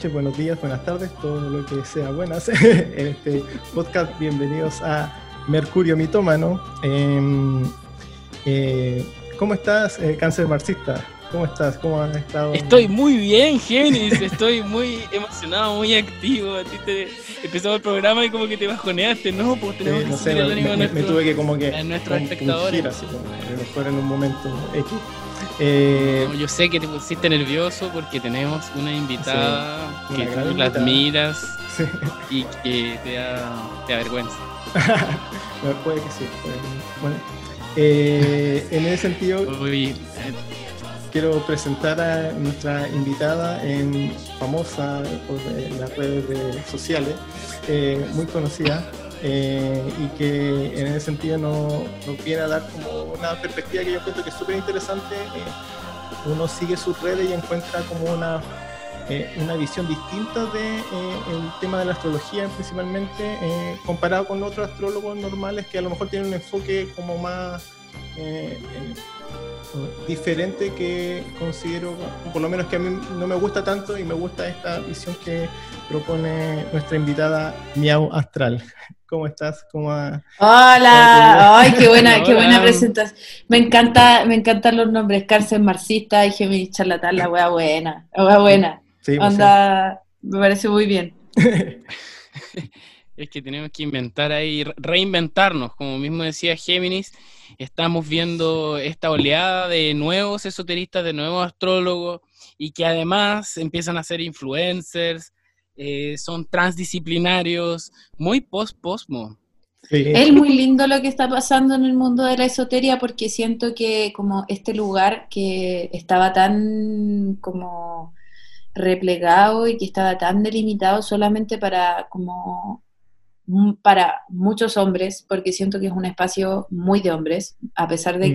noches, buenos días, buenas tardes, todo lo que sea buenas en este podcast. Bienvenidos a Mercurio Mitómano. Em, eh, ¿Cómo estás, eh, cáncer marxista? ¿Cómo estás? ¿Cómo has estado? Estoy muy bien, Géminis. Estoy muy emocionado, muy activo. A ti te empezó el programa y como que te bajoneaste, ¿no? Pues tenemos no sé, me, me, tuve que como que a nuestros espectadores. así como a lo mejor en un momento X. Eh, yo sé que te pusiste nervioso porque tenemos una invitada que tú la admiras y que te da, te vergüenza. puede que sí. Bueno, eh, en ese sentido, quiero presentar a nuestra invitada en famosa por las redes sociales, eh, muy conocida. Eh, y que en ese sentido nos, nos, viene a dar como una perspectiva que yo creo que es súper interesante. Eh, uno sigue sus redes y encuentra como una, eh, una visión distinta del de, el tema de la astrología principalmente, comparado con otros astrólogos normales que a lo mejor tienen un enfoque como más diferente que considero, por lo menos que a mí no me gusta tanto y me gusta esta visión que propone nuestra invitada Miau Astral. ¿Cómo estás? ¿Cómo Hola, ay, qué buena, qué buena presentación. Me encanta, me encantan los nombres, cárcel marxista y Géminis charlatán, la wea buena, la wea buena. Sí, pues Anda, me parece muy bien. es que tenemos que inventar ahí, reinventarnos, como mismo decía Géminis, estamos viendo esta oleada de nuevos esoteristas, de nuevos astrólogos, y que además empiezan a ser influencers, eh, son transdisciplinarios, muy post-posmo. Es muy lindo lo que está pasando en el mundo de la esoteria porque siento que como este lugar que estaba tan como replegado y que estaba tan delimitado solamente para como para muchos hombres, porque siento que es un espacio muy de hombres, a pesar de mm.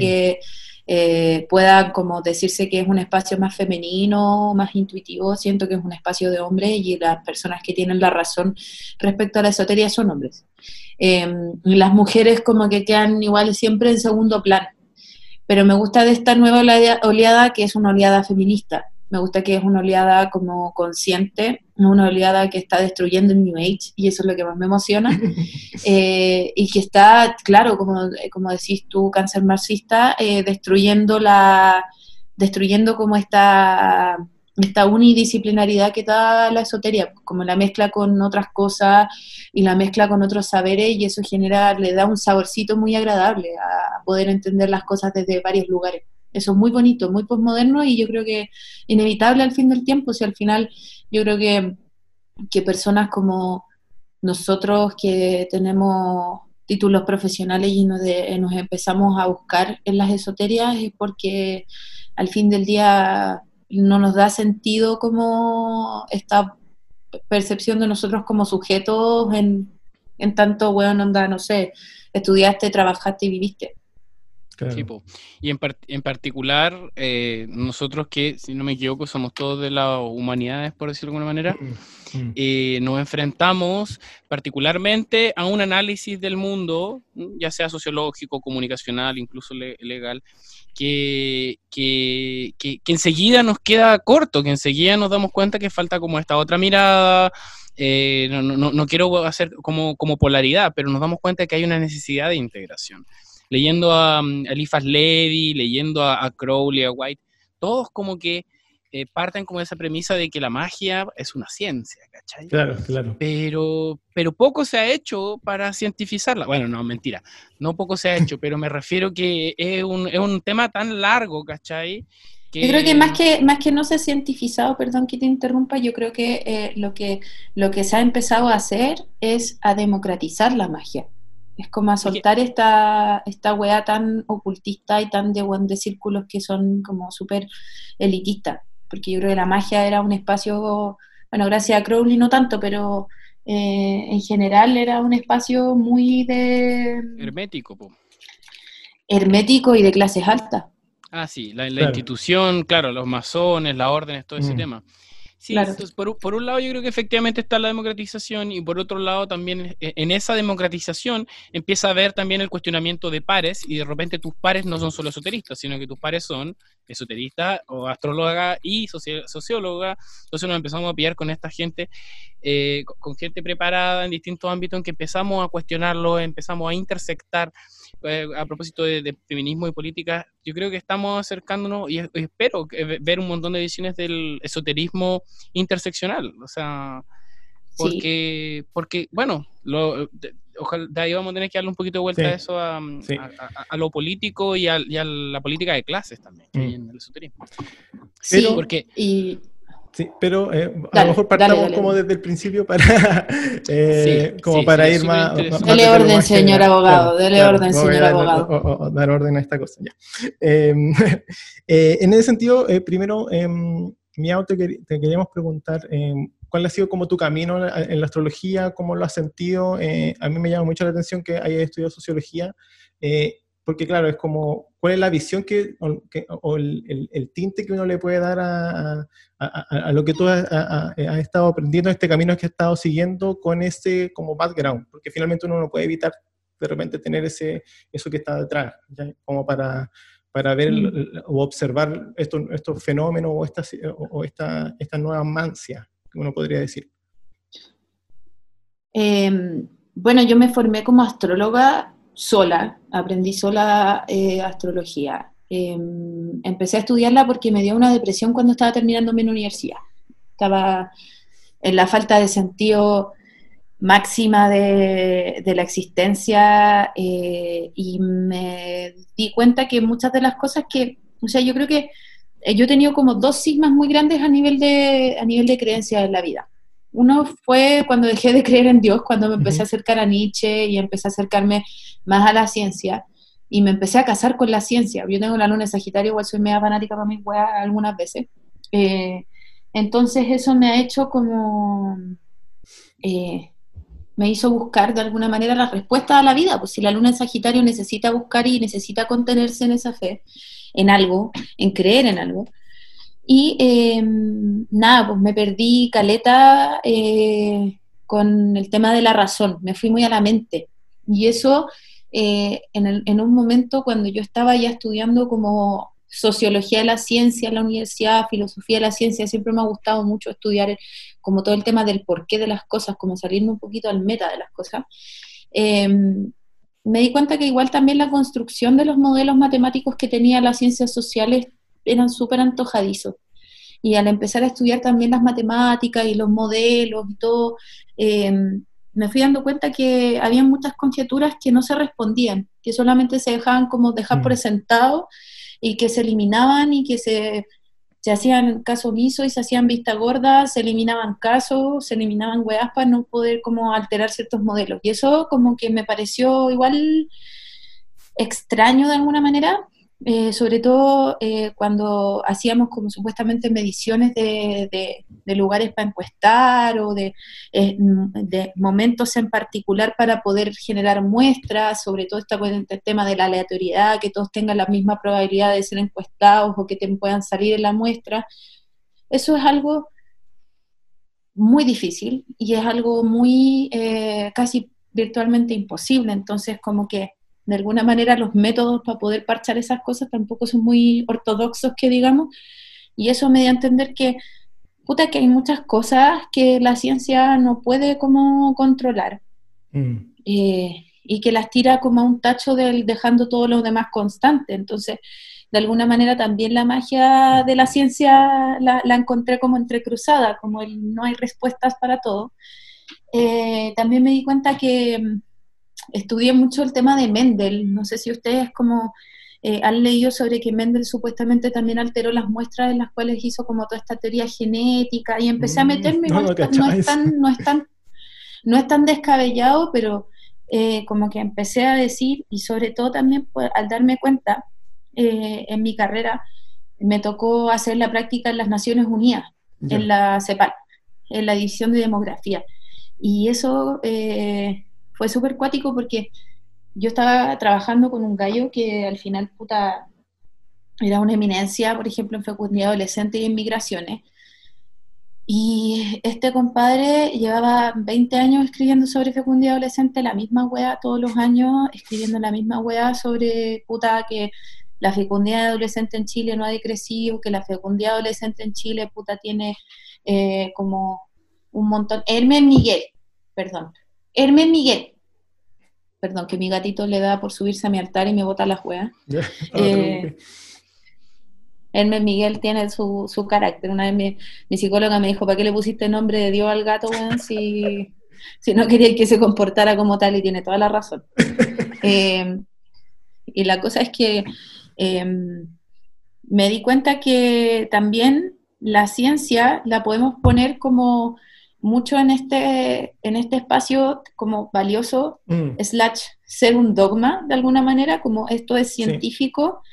Eh, pueda como decirse que es un espacio más femenino, más intuitivo, siento que es un espacio de hombres y las personas que tienen la razón respecto a la esotería son hombres. Em, las mujeres como que quedan igual siempre en segundo plano, pero me gusta de esta nueva oleada que es una oleada feminista, me gusta que es una oleada como consciente, una oleada que está destruyendo el New Age, y eso es lo que más me emociona, eh, y que está, claro, como, como decís tú, cáncer marxista, eh, destruyendo la destruyendo como esta, esta unidisciplinaridad que da la esoteria, como la mezcla con otras cosas y la mezcla con otros saberes, y eso genera, le da un saborcito muy agradable a poder entender las cosas desde varios lugares. Eso es muy bonito, muy postmoderno y yo creo que inevitable al fin del tiempo, si al final yo creo que, que personas como nosotros que tenemos títulos profesionales y nos, nos empezamos a buscar en las esoterias es porque al fin del día no nos da sentido como esta percepción de nosotros como sujetos en, en tanto, bueno, onda, no sé, estudiaste, trabajaste y viviste. Y en, en particular, eh, nosotros que, si no me equivoco, somos todos de las humanidades, por decirlo de alguna manera, mm, mm. Eh, nos enfrentamos particularmente a un análisis del mundo, ya sea sociológico, comunicacional, incluso legal, que, que, que, enseguida nos queda corto, que enseguida nos damos cuenta que falta como esta otra mirada. Eh, no, no, no, quiero hacer como, como polaridad, pero nos damos cuenta que hay una necesidad de integración leyendo a, mm, Elifas Levy, leyendo a, Crowley, a White, todos como que eh, parten como de esa premisa de que la magia es una ciencia, ¿cachai? Claro, claro. Pero, pero poco se ha hecho para cientificarla. Bueno, no, mentira, no poco se ha hecho, pero me refiero que es un, es un tema tan largo, ¿cachai? Yo creo que más que más que no se ha cientificado, perdón que te interrumpa, yo creo que, eh, lo que lo que se ha empezado a hacer es a democratizar la magia. Es como a soltar esta, esta weá tan ocultista y tan de, de círculos que son como súper elitistas. Porque yo creo que la magia era un espacio, bueno, gracias a Crowley no tanto, pero eh, en general era un espacio muy de... Hermético, po. Hermético y de clases altas. Ah, sí, la, institución, claro, los masones, las órdenes, todo ese mm. tema. Sí, entonces, por, por, un lado yo creo que efectivamente está la democratización y por otro lado también eh, en esa democratización empieza a haber también el cuestionamiento de pares y de repente tus pares no son solo esoteristas, sino que tus pares son esoteristas o astróloga y socióloga. Entonces nos empezamos a pillar con esta gente, eh, con gente preparada en distintos ámbitos en que empezamos a cuestionarlo, empezamos a intersectar eh, a propósito de, feminismo y política, yo creo que estamos acercándonos y, espero ver un montón de ediciones del esoterismo interseccional, o sea, porque, porque bueno, lo, ojalá, de ahí vamos a tener que darle un poquito de vuelta a eso, a, lo político y a, la política de clases también, que hay mm. en el esoterismo. Sí, porque... Y Sí, pero eh, a lo mejor partamos como desde el principio para, eh, como para ir más, Dele orden, señor abogado, dele orden, señor abogado. dar orden a esta cosa, ya. Em, eh, en ese sentido, primero, em, mi auto te, queríamos preguntar em, cuál ha sido como tu camino en la astrología, cómo lo has sentido. a mí me llama mucho la atención que hayas estudiado sociología porque claro, es como, ¿cuál es la visión que, o, el, tinte que uno le puede dar a, a, lo que tú has, estado aprendiendo, este camino que has estado siguiendo con ese como background? Porque finalmente uno no puede evitar de repente tener ese, eso que está detrás, como para, para ver mm. o observar estos, estos fenómenos o, esta, o esta, esta nueva mancia, que uno podría decir. Em, bueno, yo me formé como astróloga sola, aprendí sola eh, astrología. Em, empecé a estudiarla porque me dio una depresión cuando estaba terminando mi universidad. Estaba en la falta de sentido máxima de, la existencia eh, y me di cuenta que muchas de las cosas que, o sea, yo creo que eh, yo he tenido como dos sigmas muy grandes a nivel de, a nivel de creencia en la vida. Uno fue cuando dejé de creer en Dios, cuando me empecé a acercar a Nietzsche y empecé a acercarme más a la ciencia y me empecé a casar con la ciencia. Yo tengo la luna en Sagitario, igual soy media fanática para mis weas algunas veces. Eh, entonces eso me ha hecho como... Eh, me hizo buscar de alguna manera la respuesta a la vida, pues si la luna en Sagitario necesita buscar y necesita contenerse en esa fe, en algo, en creer en algo, y em, nada, pues me perdí caleta eh, con el tema de la razón, me fui muy a la mente. Y eso eh, en, un momento cuando yo estaba ya estudiando como sociología de la ciencia en la universidad, filosofía de la ciencia, siempre me ha gustado mucho estudiar como todo el tema del porqué de las cosas, como salirme un poquito al meta de las cosas. Em, me di cuenta que igual también la construcción de los modelos matemáticos que tenía las ciencias sociales eran súper antojadizos. Y al empezar a estudiar también las matemáticas y los modelos y todo, eh, me fui dando cuenta que había muchas conjeturas que no se respondían, que solamente se dejaban como dejar por mm. sentado y que se eliminaban y que se, se hacían caso omiso y se hacían vista gorda, se eliminaban casos, se eliminaban weas para no poder como alterar ciertos modelos. Y eso como que me pareció igual extraño de alguna manera, eh, sobre todo eh, cuando hacíamos como supuestamente mediciones de, lugares para encuestar o eh, de, momentos en particular para poder generar muestras, sobre todo este tema de la aleatoriedad, que todos tengan la misma probabilidad de ser encuestados o que te puedan salir en la muestra. Eso es algo muy difícil y es algo muy casi virtualmente imposible. Entonces, como que de alguna manera los métodos para poder parchar esas cosas tampoco son muy ortodoxos que digamos, y eso me da a entender que, puta, que hay muchas cosas que la ciencia no puede como controlar, mm. eh, y que las tira como a un tacho del, dejando todo lo demás constante, entonces, de alguna manera también la magia de la ciencia la, encontré como entrecruzada, como el no hay respuestas para todo. Eh, también me di cuenta que estudié mucho el tema de Mendel. No sé si ustedes como eh, han leído sobre que Mendel supuestamente también alteró las muestras en las cuales hizo como toda esta teoría genética y empecé a mm, meterme, no, no, es tan, no, es tan, no es tan descabellado, pero eh, como que empecé a decir y sobre todo también pues, al darme cuenta eh, en mi carrera me tocó hacer la práctica en las Naciones Unidas, en la CEPAL, en la edición de demografía. Y eso fue súper cuático porque yo estaba trabajando con un gallo que al final, puta, era una eminencia, por ejemplo, en fecundidad adolescente y en migraciones. Y este compadre llevaba 20 años escribiendo sobre fecundidad adolescente, la misma weá todos los años, escribiendo la misma weá sobre puta que la fecundidad adolescente en Chile no ha decrecido, que la fecundidad adolescente en Chile puta tiene eh, como un montón. Hermes Miguel, perdón. Hermes Miguel. Perdón, que mi gatito le da por subirse a mi altar y me bota las weas. eh, Hermes Miguel tiene su, su carácter. Una vez mi, psicóloga me dijo, ¿para qué le pusiste nombre de Dios al gato, weón? Si, si no quería que se comportara como tal y tiene toda la razón. Eh, y la cosa es que em, me di cuenta que también la ciencia la podemos poner como mucho en este, en este espacio como valioso, mm. slash ser un dogma de alguna manera, como esto es científico.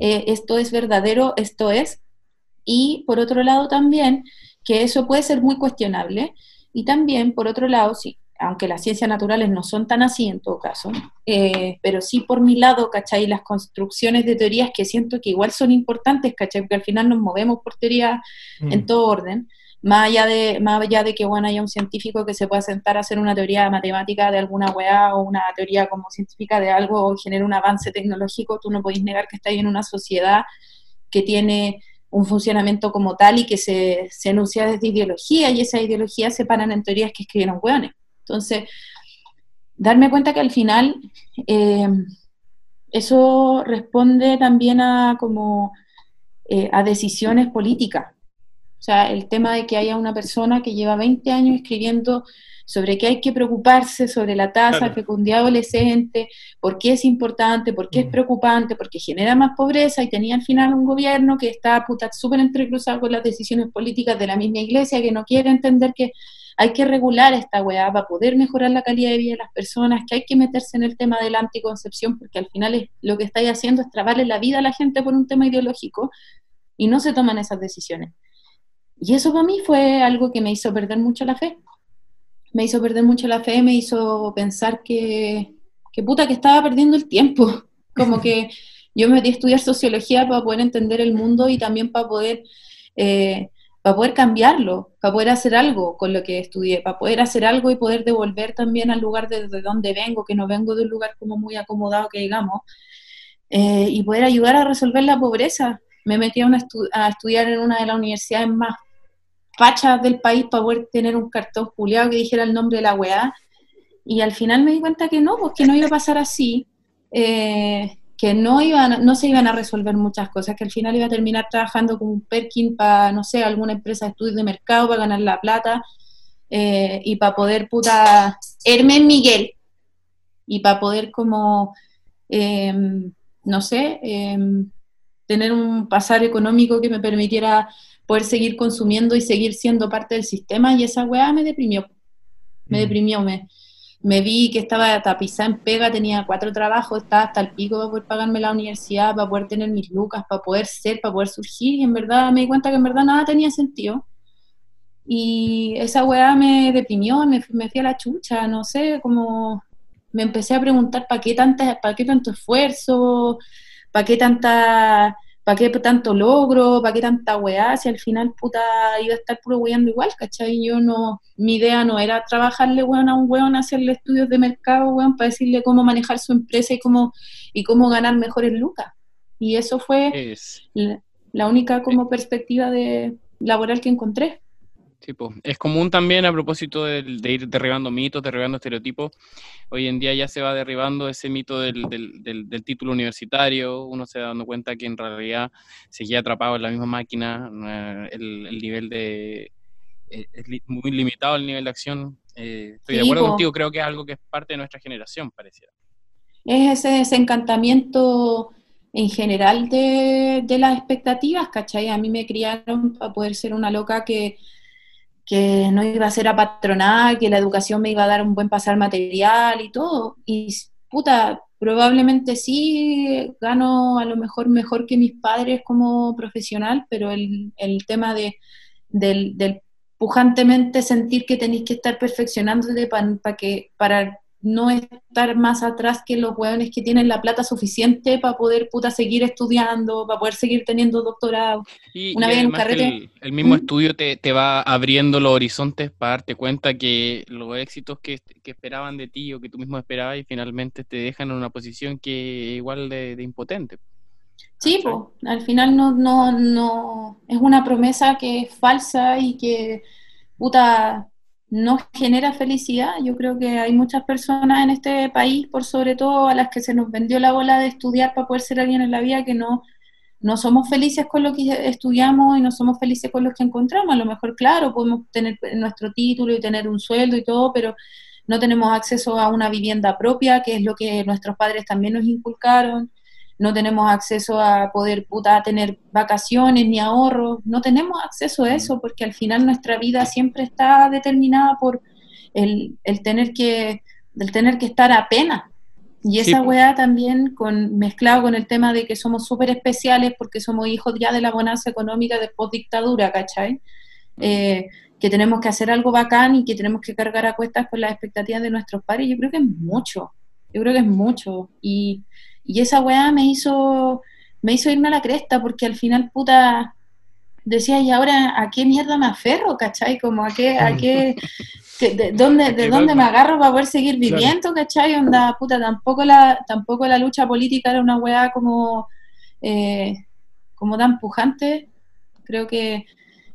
Eh, esto es verdadero, esto es. Y por otro lado también, que eso puede ser muy cuestionable. Y también, por otro lado, sí, aunque las ciencias naturales no son tan así en todo caso, eh, pero sí por mi lado, ¿cachai? Las construcciones de teorías que siento que igual son importantes, ¿cachai? Porque al final nos movemos por teoría en mm. todo orden más allá de, más allá de que bueno haya un científico que se pueda sentar a hacer una teoría matemática de alguna weá o una teoría como científica de algo o genere un avance tecnológico, tú no podés negar que ahí en una sociedad que tiene un funcionamiento como tal y que se, se enuncia desde ideología y esa ideología se paran en teorías que escribieron weones. Entonces, darme cuenta que al final eh, eso responde también a como eh, a decisiones políticas o sea, el tema de que haya una persona que lleva 20 años escribiendo sobre qué hay que preocuparse, sobre la tasa de fecundidad adolescente, por qué es importante, por qué es mm. preocupante, porque genera más pobreza y tenía al final un gobierno que está puta súper entrecruzado con las decisiones políticas de la misma iglesia que no quiere entender que hay que regular esta weá para poder mejorar la calidad de vida de las personas, que hay que meterse en el tema de la anticoncepción, porque al final es, lo que estáis haciendo es trabarle la vida a la gente por un tema ideológico y no se toman esas decisiones. Y eso para mí fue algo que me hizo perder mucho la fe. Me hizo perder mucho la fe, me hizo pensar que, que puta que estaba perdiendo el tiempo. Como que yo me metí a estudiar sociología para poder entender el mundo y también para poder, eh, para poder cambiarlo, para poder hacer algo con lo que estudié, para poder hacer algo y poder devolver también al lugar de, donde vengo, que no vengo de un lugar como muy acomodado que digamos, eh, y poder ayudar a resolver la pobreza. Me metí a, a estudiar en una de las universidades más fachas del país para poder tener un cartón juliado que dijera el nombre de la weá. Y al final me di cuenta que no, pues que no iba a pasar así, eh, que no, iban, no se iban a resolver muchas cosas, que al final iba a terminar trabajando como un Perkin para, no sé, alguna empresa de estudios de mercado para ganar la plata eh, y para poder, puta, Hermes Miguel, y para poder como, em, no sé, em, tener un pasar económico que me permitiera poder seguir consumiendo y seguir siendo parte del sistema y esa weá me deprimió. Me mm. deprimió, me, me vi que estaba tapizada en pega, tenía cuatro trabajos, estaba hasta el pico para poder pagarme la universidad, para poder tener mis lucas, para poder ser, para poder surgir y en verdad me di cuenta que en verdad nada tenía sentido. Y esa weá me deprimió, me, me fui a la chucha, no sé, como me empecé a preguntar para qué, tanta, para qué tanto esfuerzo, para qué tanta ¿para qué tanto logro? ¿Para qué tanta weá? Si al final, puta, iba a estar puro weando igual, ¿cachai? Yo no, mi idea no era trabajarle, weón, a un weón, hacerle estudios de mercado, weón, para decirle cómo manejar su empresa y cómo, y cómo ganar mejores lucas. Y eso fue la, única como perspectiva de laboral que encontré. Es común también a propósito de, ir derribando mitos, derribando estereotipos. Hoy en día ya se va derribando ese mito del, título universitario, uno se va dando cuenta que en realidad seguía atrapado en la misma máquina, eh, el, nivel de... Eh, es muy limitado el nivel de acción. Eh, estoy de acuerdo contigo, creo que es algo que es parte de nuestra generación, pareciera. Es ese desencantamiento en general de, de las expectativas, ¿cachai? A mí me criaron para poder ser una loca que que no iba a ser apatronada, que la educación me iba a dar un buen pasar material y todo. Y puta, probablemente sí gano a lo mejor mejor que mis padres como profesional, pero el, tema de, del, pujantemente sentir que tenéis que estar perfeccionándote para que, para no estar más atrás que los hueones que tienen la plata suficiente para poder puta seguir estudiando, para poder seguir teniendo doctorado. Y, Una vez en carrete. El, mismo ¿Mm? estudio te, va abriendo los horizontes para darte cuenta que los éxitos que, esperaban de ti o que tú mismo esperabas y finalmente te dejan en una posición que igual de, impotente. Sí, pues, al final no, no, no, es una promesa que es falsa y que, puta, no genera felicidad. Yo creo que hay muchas personas en este país, por sobre todo a las que se nos vendió la bola de estudiar para poder ser alguien en la vida, que no, no somos felices con lo que estudiamos y no somos felices con lo que encontramos. A lo mejor, claro, podemos tener nuestro título y tener un sueldo y todo, pero no tenemos acceso a una vivienda propia, que es lo que nuestros padres también nos inculcaron no tenemos acceso a poder puta, tener vacaciones ni ahorros, no tenemos acceso a eso porque al final nuestra vida siempre está determinada por el, tener, que, el tener que estar apenas. Y esa weá también con, mezclado con el tema de que somos súper especiales porque somos hijos ya de la bonanza económica de post-dictadura, ¿cachai? Eh, que tenemos que hacer algo bacán y que tenemos que cargar a cuestas con las expectativas de nuestros padres, yo creo que es mucho, yo creo que es mucho. Y, y esa weá me hizo, me hizo irme a la cresta, porque al final, puta, decía, ¿y ahora a qué mierda me aferro, cachai? Como a qué, a qué, de, dónde, de dónde me agarro para poder seguir viviendo, cachai? Onda, puta, tampoco la, tampoco la lucha política era una weá como, eh, como tan pujante. Creo que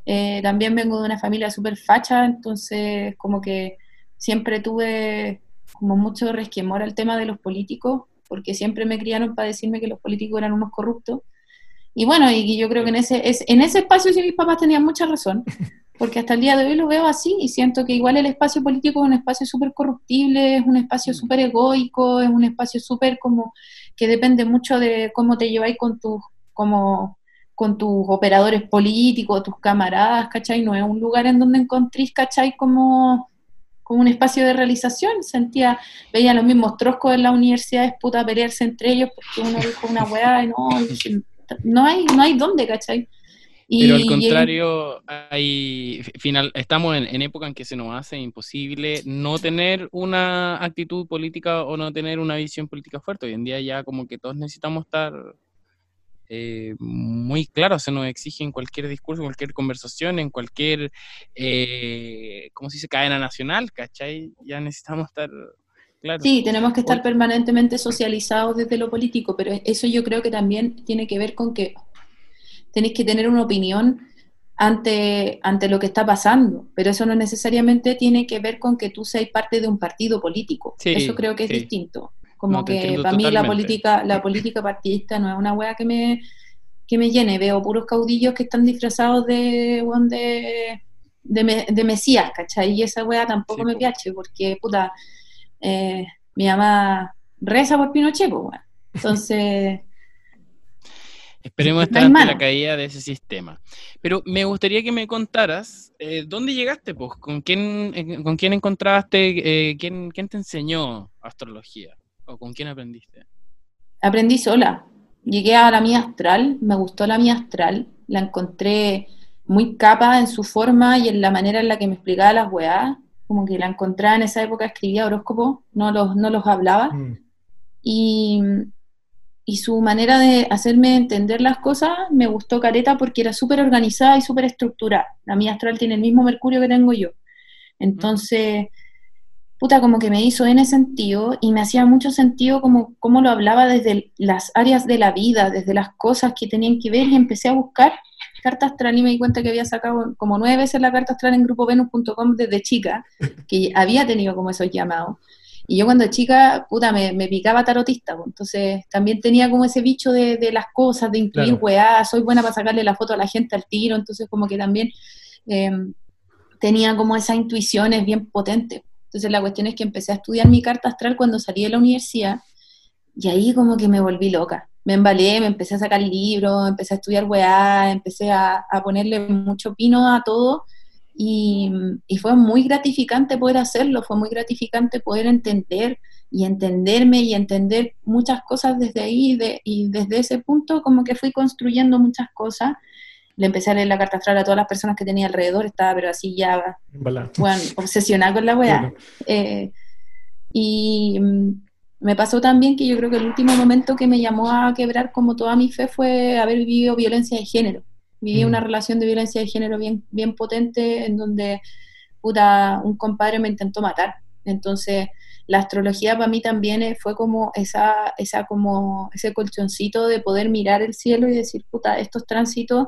eh, también vengo de una familia súper facha, entonces como que siempre tuve como mucho resquemor al tema de los políticos porque siempre me criaron para decirme que los políticos eran unos corruptos. Y bueno, y yo creo que en ese, es, en ese espacio sí mis papás tenían mucha razón, porque hasta el día de hoy lo veo así y siento que igual el espacio político es un espacio súper corruptible, es un espacio súper egoico, es un espacio súper como que depende mucho de cómo te lleváis con tus, como, con tus operadores políticos, tus camaradas, ¿cachai? No es un lugar en donde encontrís, ¿cachai? Como como un espacio de realización, sentía, veía los mismos troscos en las universidades, puta, pelearse entre ellos porque uno dijo una weá y no, no hay, no hay dónde, ¿cachai? Pero al contrario, hay, final, estamos en, en, época en que se nos hace imposible no tener una actitud política o no tener una visión política fuerte. Hoy en día ya como que todos necesitamos estar eh, muy claro, se nos exige en cualquier discurso, en cualquier conversación, en cualquier, eh, ¿cómo se dice?, cadena nacional, ¿cachai? Ya necesitamos estar claro. Sí, tenemos que estar permanentemente socializados desde lo político, pero eso yo creo que también tiene que ver con que tenéis que tener una opinión ante, ante lo que está pasando, pero eso no necesariamente tiene que ver con que tú seas parte de un partido político. eso creo que es distinto. Como que para mí la política, la política partidista no es una wea que me, que me llene. Veo puros caudillos que están disfrazados de, de, de, Mesías, ¿cachai? Y esa wea tampoco me piache, porque, puta, eh, mi mamá reza por Pinochet, pues, Entonces... Esperemos estar ante la caída de ese sistema. Pero me gustaría que me contaras eh, dónde llegaste, pues, con quién, eh, con quién encontraste, quién, quién te enseñó astrología con quién aprendiste? Aprendí sola. Llegué a la mía astral, me gustó la mía astral, la encontré muy capa en su forma y en la manera en la que me explicaba las weá, como que la encontraba en esa época, escribía horóscopos, no los, no los hablaba. Mm. Y, y, su manera de hacerme entender las cosas me gustó careta porque era súper organizada y súper estructurada. La mía astral tiene el mismo mercurio que tengo yo. Entonces, puta, como que me hizo en ese sentido y me hacía mucho sentido como, como lo hablaba desde las áreas de la vida, desde las cosas que tenían que ver y empecé a buscar carta astral y me di cuenta que había sacado como nueve veces la carta astral en grupovenus.com desde chica, que había tenido como esos llamados. Y yo cuando chica, puta, me, me picaba tarotista, pues, entonces también tenía como ese bicho de, de las cosas, de incluir weá, soy buena para sacarle la foto a la gente al tiro, entonces como que también em, tenía como esas intuiciones bien potentes. Entonces la cuestión es que empecé a estudiar mi carta astral cuando salí de la universidad y ahí como que me volví loca. Me embalé, me empecé a sacar libros, empecé a estudiar weá, empecé a, ponerle mucho pino a todo y, fue muy gratificante poder hacerlo, fue muy gratificante poder entender y entenderme y entender muchas cosas desde ahí y desde ese punto como que fui construyendo muchas cosas le empecé a leer la carta astral a todas las personas que tenía alrededor, estaba pero así ya, bueno, obsesionada con la weá. Eh, Y mm, me pasó también que yo creo que el último momento que me llamó a quebrar como toda mi fe fue haber vivido violencia de género. Viví una mm. relación de violencia de género bien, bien potente en donde puta, un compadre me intentó matar. Entonces, la astrología para mí también fue como esa, esa como ese colchoncito de poder mirar el cielo y decir, puta, estos tránsitos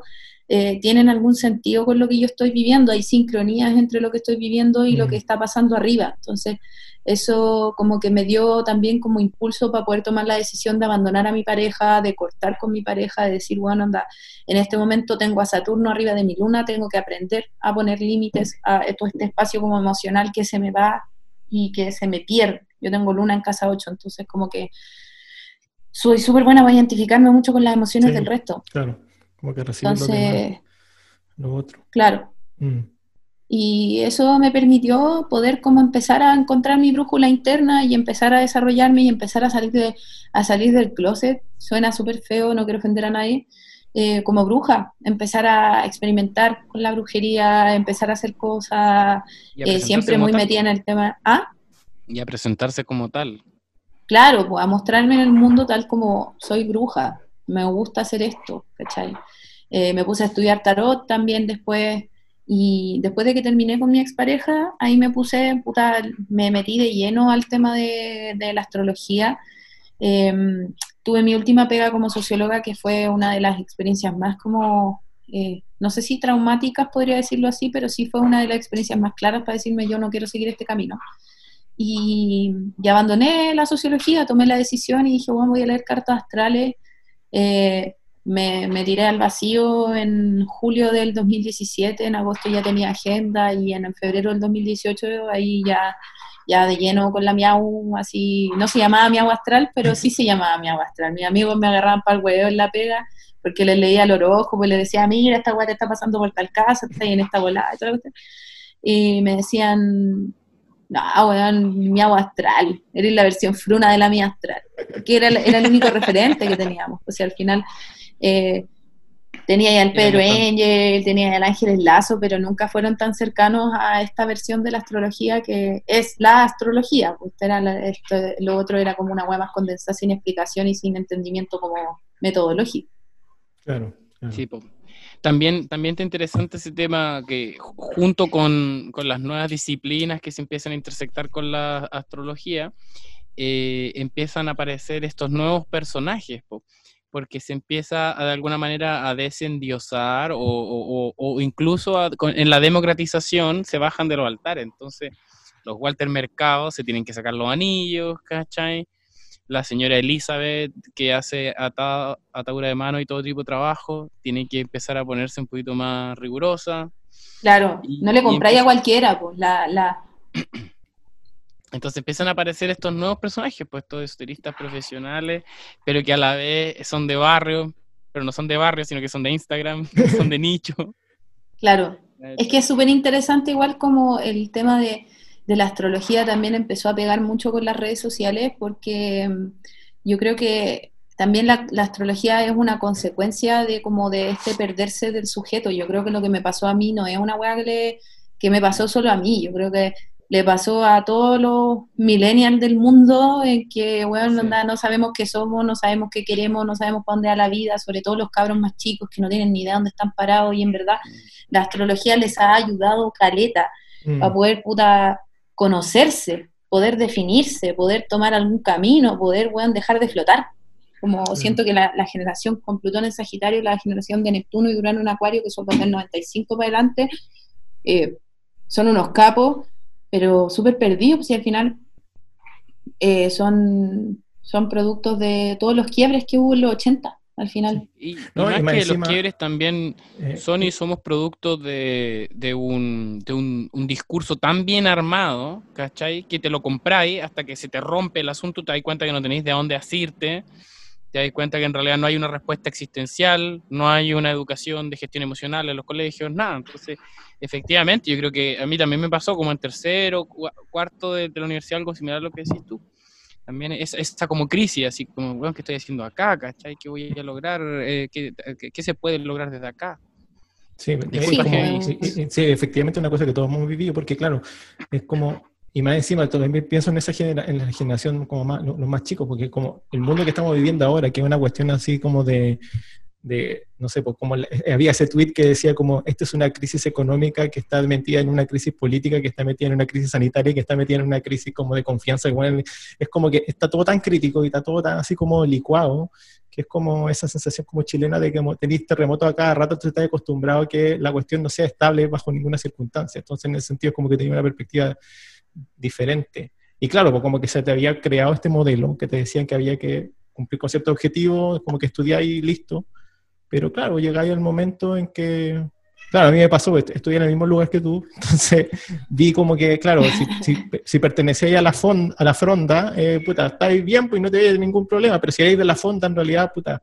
eh, tienen algún sentido con lo que yo estoy viviendo, hay sincronías entre lo que estoy viviendo y lo que mm. está pasando arriba. Entonces, eso como que me dio también como impulso para poder tomar la decisión de abandonar a mi pareja, de cortar con mi pareja, de decir, bueno, anda, en este momento tengo a Saturno arriba de mi luna, tengo que aprender a poner límites a todo este espacio como emocional que se me va y que se me pierde. Yo tengo luna en casa 8, entonces como que soy súper buena para identificarme mucho con las emociones del resto. Claro. Como que Entonces, lo, otro. Claro. Mm. Y eso me permitió poder como empezar a encontrar mi brújula interna y empezar a desarrollarme y empezar a salir, de, a salir del closet. Suena súper feo, no quiero ofender a nadie. Eh, como bruja, empezar a experimentar con la brujería, empezar a hacer cosas, eh, siempre muy metida en el tema. ¿Ah? Y a presentarse como tal. Claro, pues, a mostrarme en el mundo tal como soy bruja, me gusta hacer esto, ¿cachai? Eh, me puse a estudiar tarot también después, y después de que terminé con mi expareja, ahí me puse, puta, me metí de lleno al tema de, la astrología. Em, tuve mi última pega como socióloga, que fue una de las experiencias más como, eh, no sé si traumáticas podría decirlo así, pero sí fue una de las experiencias más claras para decirme yo no quiero seguir este camino. Y, y abandoné la sociología, tomé la decisión y dije, bueno, voy a leer cartas astrales eh, me, me, tiré al vacío en julio del 2017, en agosto ya tenía agenda y en febrero del 2018 ahí ya, ya de lleno con la miau, así, no se llamaba miau astral, pero sí se llamaba miau astral. Mis amigos me agarraban para el huevo en la pega porque les leía el orojo, pues les decía, mira, esta guay está pasando por tal casa, está ahí en esta volada y me decían, no, weón, mi agua astral. Eres la versión fruna de la mía astral. Que era, era el único referente que teníamos. O sea, al final eh, tenía ya el Pedro Angel, tenía ya el Ángeles Lazo, pero nunca fueron tan cercanos a esta versión de la astrología que es la astrología. Pues era esto, lo otro era como una web más condensada, sin explicación y sin entendimiento como metodológico. Claro. claro. Sí, pues también, también está interesante ese tema que junto con, las nuevas disciplinas que se empiezan a intersectar con la astrología, eh, empiezan a aparecer estos nuevos personajes, porque se empieza de alguna manera a desendiosar o, o, incluso en la democratización se bajan de los altares. Entonces, los Walter Mercado se tienen que sacar los anillos, ¿cachai? La señora Elizabeth, que hace atadura de mano y todo tipo de trabajo, tiene que empezar a ponerse un poquito más rigurosa. Claro, no le compráis a cualquiera, pues la, la... Entonces empiezan a aparecer estos nuevos personajes, pues estos esoteristas profesionales, pero que a la vez son de barrio, pero no son de barrio, sino que son de Instagram, son de nicho. Claro, es que es súper interesante igual como el tema de de la astrología también empezó a pegar mucho con las redes sociales porque mm, yo creo que también la, astrología es una consecuencia de como de este perderse del sujeto. Yo creo que lo que me pasó a mí no es una weá que, que me pasó solo a mí, yo creo que le pasó a todos los millennials del mundo en que, bueno, no sabemos qué somos, no sabemos qué queremos, no sabemos para dónde va la vida, sobre todo los cabros más chicos que no tienen ni idea dónde están parados y en verdad la astrología les ha ayudado caleta mm. a poder puta conocerse, poder definirse, poder tomar algún camino, poder dejar de flotar. Como siento que la, generación con Plutón en Sagitario, la generación de Neptuno y Urano en Acuario, que son del 95 para adelante, eh, son unos capos, pero súper perdidos, y al final eh, son, son productos de todos los quiebres que hubo en los 80 al final. Y, más que los quiebres también eh, son y somos producto de, un, de un, discurso tan bien armado, ¿cachai? Que te lo compráis hasta que se te rompe el asunto, te das cuenta que no tenéis de dónde asirte, te das cuenta que en realidad no hay una respuesta existencial, no hay una educación de gestión emocional en los colegios, nada. Entonces, efectivamente, yo creo que a mí también me pasó como en tercero, cuarto de, de la universidad, algo similar a lo que decís tú también es esta como crisis, así como, bueno, ¿qué estoy haciendo acá? ¿Cachai? ¿Qué voy a lograr? Eh, ¿qué, qué, se puede lograr desde acá? Sí, sí, sí, efectivamente una cosa que todos hemos vivido, porque claro, es como y más encima, también pienso en esa en la generación como más, los más chicos, porque como el mundo que estamos viviendo ahora, que es una cuestión así como de, no sé, pues como había ese tweet que decía como, esta es una crisis económica que está metida en una crisis política, que está metida en una crisis sanitaria, que está metida en una crisis como de confianza. es como que está todo tan crítico y está todo tan así como licuado, que es como esa sensación como chilena de que tenéis terremotos a cada rato, tú estás acostumbrado a que la cuestión no sea estable bajo ninguna circunstancia. Entonces, en ese sentido, es como que tenía una perspectiva diferente. Y claro, pues como que se te había creado este modelo que te decían que había que cumplir con ciertos objetivos, como que estudiar y listo pero claro, llegáis al momento en que, claro, a mí me pasó, estudié en el mismo lugar que tú, entonces vi como que, claro, si, si, pertenecéis a la, a la fronda, eh, puta, estáis bien, pues no tenéis ningún problema, pero si eres de la fonda, en realidad, puta,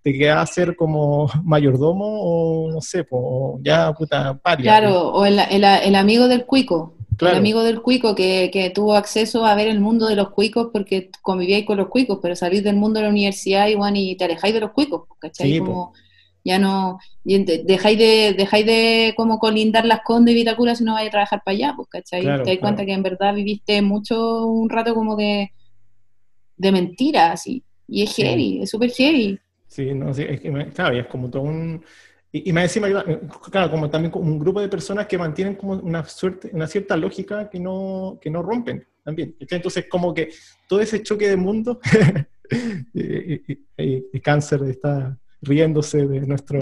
te queda a ser como mayordomo o no sé, pues, ya, puta, paria. Claro, o el, el, el amigo del cuico. El amigo del cuico que, que, tuvo acceso a ver el mundo de los cuicos porque convivíais con los cuicos, pero salís del mundo de la universidad y, y te alejáis de los cuicos, ¿cachai? como, ya no, dejáis de, dejáis de como colindar las condes y Vitacura si no vais a trabajar para allá, pues, ¿cachai? te das cuenta que en verdad viviste mucho, un rato como de, de mentiras, y, y es heavy, es súper heavy. Sí, no, sí, es que, claro, es como todo un y, me decía, claro, como también un grupo de personas que mantienen como una, suerte, una cierta lógica que no, que no rompen también. Entonces, como que todo ese choque de mundo, y, cáncer está riéndose de nuestro...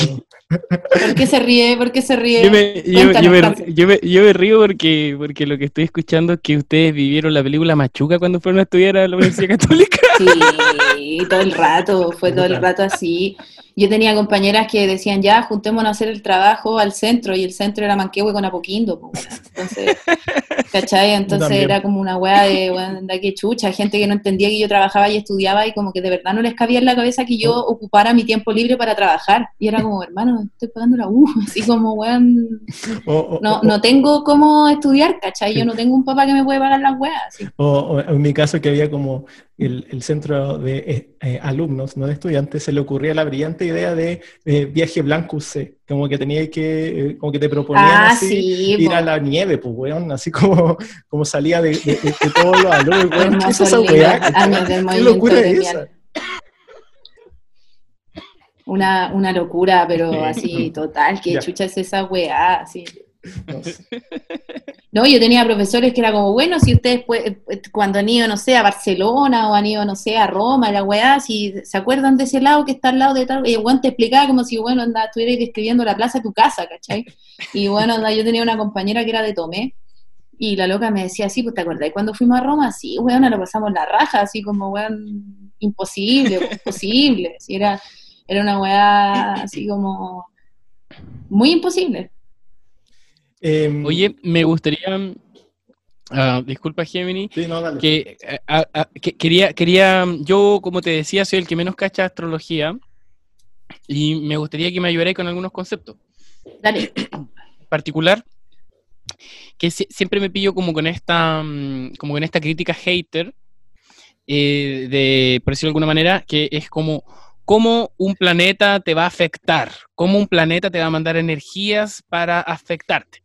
¿Por qué se ríe? ¿Por qué se ríe? Yo me, yo, me, yo, me, río porque, porque lo que estoy escuchando es que ustedes vivieron la película Machuca cuando fueron a estudiar a la Universidad Católica. Sí, todo el rato, fue todo el rato así yo tenía compañeras que decían, ya, juntémonos a hacer el trabajo al centro, y el centro era Manquehue con Apoquindo, entonces, ¿cachai? Entonces era como una weá de, de que chucha, gente que no entendía que yo trabajaba y estudiaba, y como que de verdad no les cabía en la cabeza que yo oh. ocupara mi tiempo libre para trabajar, y era como, hermano, estoy pagando la U, así como, weón, oh, oh, no, no tengo cómo estudiar, ¿cachai? Yo no tengo un papá que me puede pagar las weas. O, en mi caso que había como el, centro de eh, eh, alumnos, no de estudiantes, se le ocurría la brillante idea de eh, viaje blanco C, como que tenía que, como que te proponían ah, así, ir a la nieve, pues, weón, así como, como salía de, todos los alumnos, weón, ¿qué ¿Qué locura es esa? Una, una locura, pero así, total, que chucha es esa weá, así. No, yo tenía profesores que era como, bueno, si ustedes eh, cuando han ido, no sé, a Barcelona o han ido, no sé, a Roma, la weá, si se acuerdan de ese lado que está al lado de tal, y bueno, te explicaba como si, bueno, anda, estuvierais describiendo la plaza de tu casa, ¿cachai? Y bueno, yo tenía una compañera que era de Tomé, y la loca me decía, sí, pues te acordás, cuando fuimos a Roma, sí, weón, lo pasamos la raja, así como, weón, imposible, imposible, si era, era una weá así como muy imposible. Em, Oye, me gustaría, ah, disculpa Gemini, Que, ah, ah, que, quería, quería, yo como te decía, soy el que menos cacha astrología y me gustaría que me ayudarais con algunos conceptos. Dale. En particular, que siempre me pillo como con esta, mm, como con esta crítica hater, eh, de, por decirlo de alguna manera, que es como cómo un planeta te va a afectar, cómo un planeta te va a mandar energías para afectarte.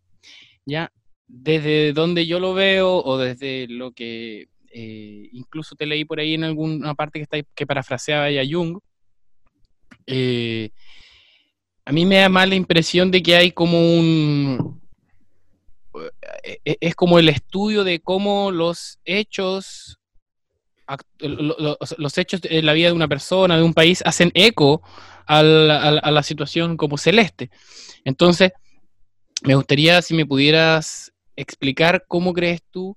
¿Ya? Desde donde yo lo veo o desde lo que eh, incluso te leí por ahí en alguna parte que, está, que parafraseaba a Jung, eh, a mí me da más la impresión de que hay como un... Eh, es como el estudio de cómo los hechos los hechos en la vida de una persona, de un país, hacen eco a la situación como celeste. Entonces, me gustaría si me pudieras explicar cómo crees tú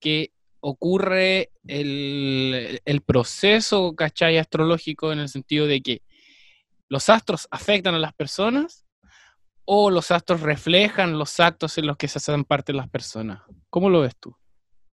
que ocurre el, proceso, ¿cachai? Astrológico en el sentido de que los astros afectan a las personas o los astros reflejan los actos en los que se hacen parte de las personas. ¿Cómo lo ves tú?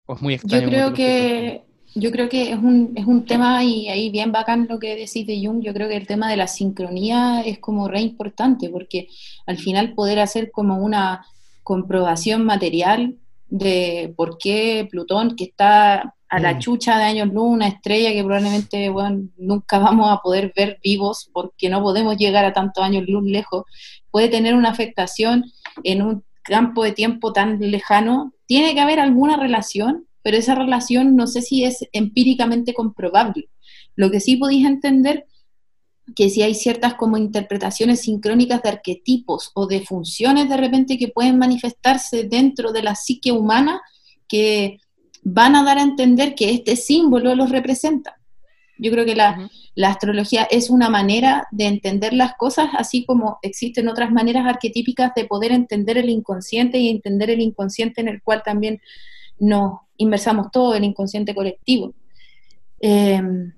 Pues muy extraño. Yo creo que yo creo que es un, es un tema, y ahí bien bacán lo que decís de Jung, yo creo que el tema de la sincronía es como re importante, porque al final poder hacer como una comprobación material de por qué Plutón, que está a la mm. chucha de años luz, una estrella que probablemente bueno, nunca vamos a poder ver vivos porque no podemos llegar a tantos años luz lejos, puede tener una afectación en un campo de tiempo tan lejano tiene que haber alguna relación, pero esa relación no sé si es empíricamente comprobable. Lo que sí podéis entender que si hay ciertas como interpretaciones sincrónicas de arquetipos o de funciones de repente que pueden manifestarse dentro de la psique humana que van a dar a entender que este símbolo los representa. Yo creo que la, astrología es una manera de entender las cosas, así como existen otras maneras arquetípicas de poder entender el inconsciente y entender el inconsciente en el cual también nos inversamos todo, el inconsciente colectivo. Em,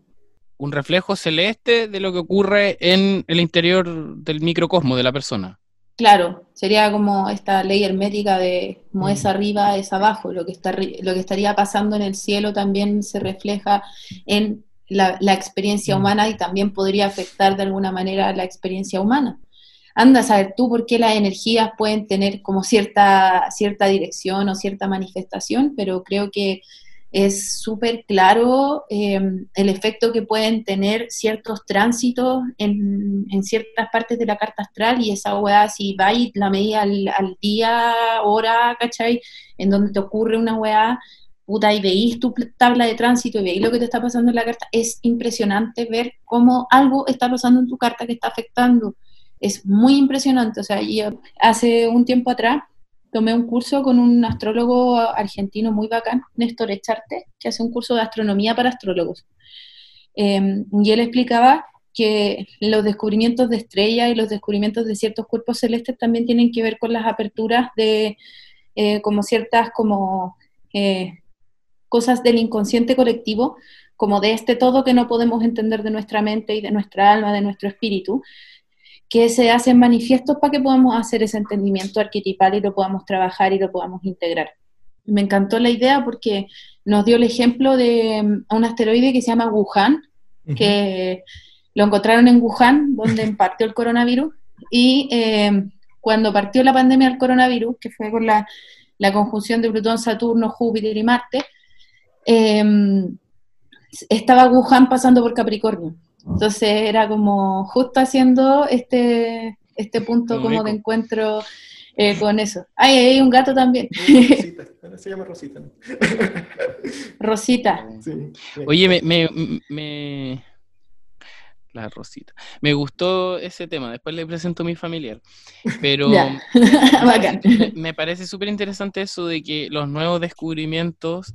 un reflejo celeste de lo que ocurre en el interior del microcosmo de la persona. Claro, sería como esta ley hermética de como es mm. arriba, es abajo. Lo que, está, lo que estaría pasando en el cielo también se refleja en la, experiencia mm. humana y también podría afectar de alguna manera la experiencia humana. Anda a saber tú por qué las energías pueden tener como cierta, cierta dirección o cierta manifestación, pero creo que es súper claro em, el efecto que pueden tener ciertos tránsitos en, ciertas partes de la carta astral y esa weá, si va y la medida al, día, hora, ¿cachai? En donde te ocurre una weá, puta, y veís tu tabla de tránsito y veís lo que te está pasando en la carta, es impresionante ver cómo algo está pasando en tu carta que está afectando. Es muy impresionante, o sea, hace un tiempo atrás tomé un curso con un astrólogo argentino muy bacán, Néstor Echarte, que hace un curso de astronomía para astrólogos. Em, y él explicaba que los descubrimientos de estrellas y los descubrimientos de ciertos cuerpos celestes también tienen que ver con las aperturas de eh, como ciertas como eh, cosas del inconsciente colectivo, como de este todo que no podemos entender de nuestra mente y de nuestra alma, de nuestro espíritu, que se hacen manifiestos para que podamos hacer ese entendimiento arquetipal y lo podamos trabajar y lo podamos integrar. Me encantó la idea porque nos dio el ejemplo de mm, un asteroide que se llama Wuhan, que lo encontraron en Wuhan, donde partió el coronavirus, y em, cuando partió la pandemia del coronavirus, que fue con la, conjunción de Plutón, Saturno, Júpiter y Marte, em, estaba Wuhan pasando por Capricornio. Entonces era como justo haciendo este, este punto como de encuentro eh, con eso. Ay, hay un gato también. Rosita, se llama Rosita. Rosita. Oye, me, me, me, La Rosita. Me gustó ese tema, después le presento a mi familiar. Pero me parece súper interesante eso de que los nuevos descubrimientos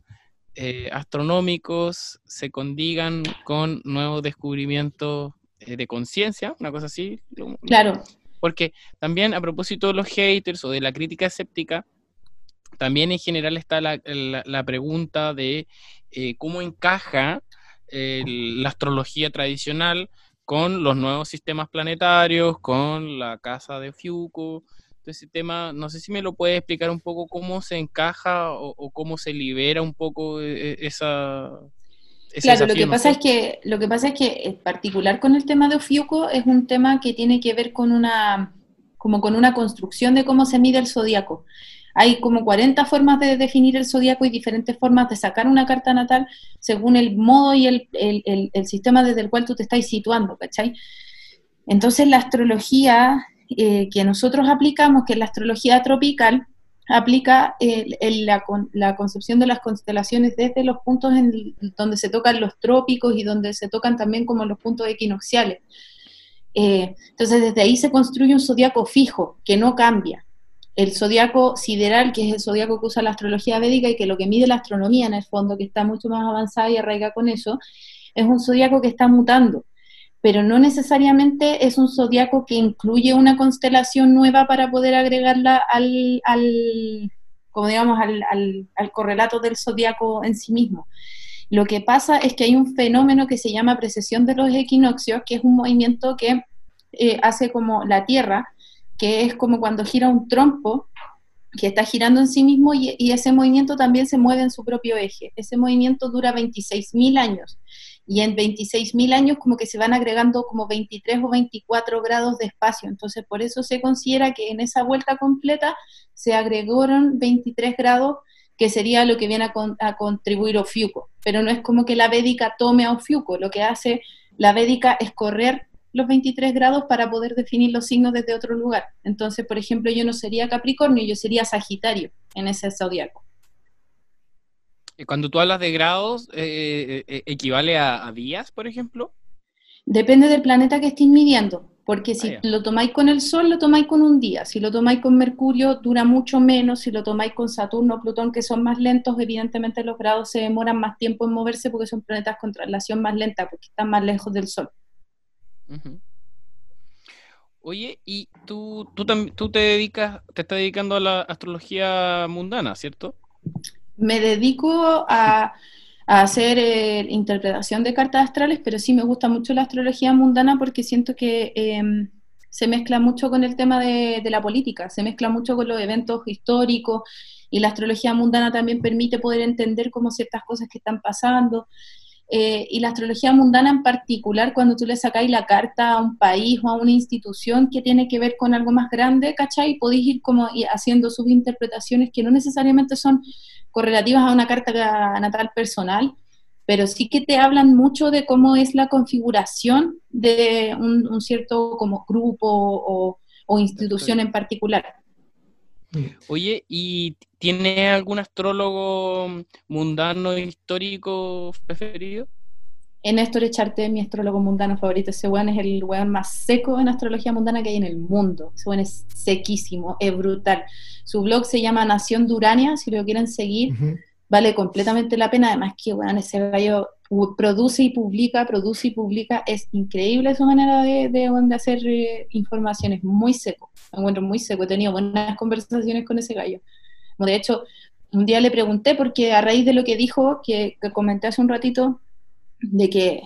eh, astronómicos se condigan con nuevos descubrimientos eh, de conciencia, una cosa así. Claro. Porque también a propósito de los haters o de la crítica escéptica, también en general está la, pregunta de eh, cómo encaja la astrología tradicional con los nuevos sistemas planetarios, con la casa de Fiuco, ese tema, no sé si me lo puede explicar un poco cómo se encaja o, cómo se libera un poco e, e, esa... claro, lo que, pasa es que, lo que pasa es que en particular con el tema de Ofiuco es un tema que tiene que ver con una, como con una construcción de cómo se mide el zodiaco. Hay como 40 formas de definir el zodiaco y diferentes formas de sacar una carta natal según el modo y el, el, el sistema desde el cual tú te estás situando, ¿cachai? Entonces la astrología eh, que nosotros aplicamos, que es la astrología tropical, aplica la, concepción de las constelaciones desde los puntos en donde se tocan los trópicos y donde se tocan también como los puntos equinocciales. Eh, entonces, desde ahí se construye un zodiaco fijo, que no cambia. El zodiaco sideral, que es el zodiaco que usa la astrología védica y que lo que mide la astronomía en el fondo, que está mucho más avanzada y arraiga con eso, es un zodiaco que está mutando pero no necesariamente es un zodiaco que incluye una constelación nueva para poder agregarla al, como digamos, al, correlato del zodiaco en sí mismo. Lo que pasa es que hay un fenómeno que se llama precesión de los equinoccios, que es un movimiento que eh, hace como la Tierra, que es como cuando gira un trompo que está girando en sí mismo y, y ese movimiento también se mueve en su propio eje. Ese movimiento dura 26.000 años y en 26.000 años como que se van agregando como 23 o 24 grados de espacio. Entonces, por eso se considera que en esa vuelta completa se agregaron 23 grados, que sería lo que viene a, contribuir Ofiuco. Pero no es como que la védica tome a Ofiuco, lo que hace la védica es correr los 23 grados para poder definir los signos desde otro lugar. Entonces, por ejemplo, yo no sería Capricornio, yo sería Sagitario en ese zodiaco. Cuando tú hablas de grados, eh, eh, ¿equivale a, días, por ejemplo? Depende del planeta que estés midiendo, porque si ah, lo tomáis con el Sol, lo tomáis con un día. Si lo tomáis con Mercurio, dura mucho menos. Si lo tomáis con Saturno, Plutón, que son más lentos, evidentemente los grados se demoran más tiempo en moverse porque son planetas con traslación más lenta, porque están más lejos del Sol. Oye, y tú, tú, tú te dedicas, te estás dedicando a la astrología mundana, ¿cierto? Me dedico a, hacer eh, interpretación de cartas astrales, pero sí me gusta mucho la astrología mundana porque siento que em, se mezcla mucho con el tema de, de, la política, se mezcla mucho con los eventos históricos y la astrología mundana también permite poder entender cómo ciertas cosas que están pasando. Eh, y la astrología mundana en particular, cuando tú le sacáis la carta a un país o a una institución que tiene que ver con algo más grande, ¿cachai? Podéis ir como haciendo sus interpretaciones que no necesariamente son correlativas a una carta natal personal, pero sí que te hablan mucho de cómo es la configuración de un, cierto como grupo o, o institución en particular. Oye, ¿y tiene algún astrólogo mundano histórico preferido? En Néstor Echarte, mi astrólogo mundano favorito. Ese weón es el weón más seco en astrología mundana que hay en el mundo. Ese weón es sequísimo, es brutal. Su blog se llama Nación Durania, si lo quieren seguir, vale completamente la pena. Además que, weón, ese gallo produce y publica, produce y publica. Es increíble su manera de, de, hacer eh, informaciones, muy seco. Me encuentro muy seco. He tenido buenas conversaciones con ese gallo. de hecho, un día le pregunté, porque a raíz de lo que dijo, que, que comenté hace un ratito, de que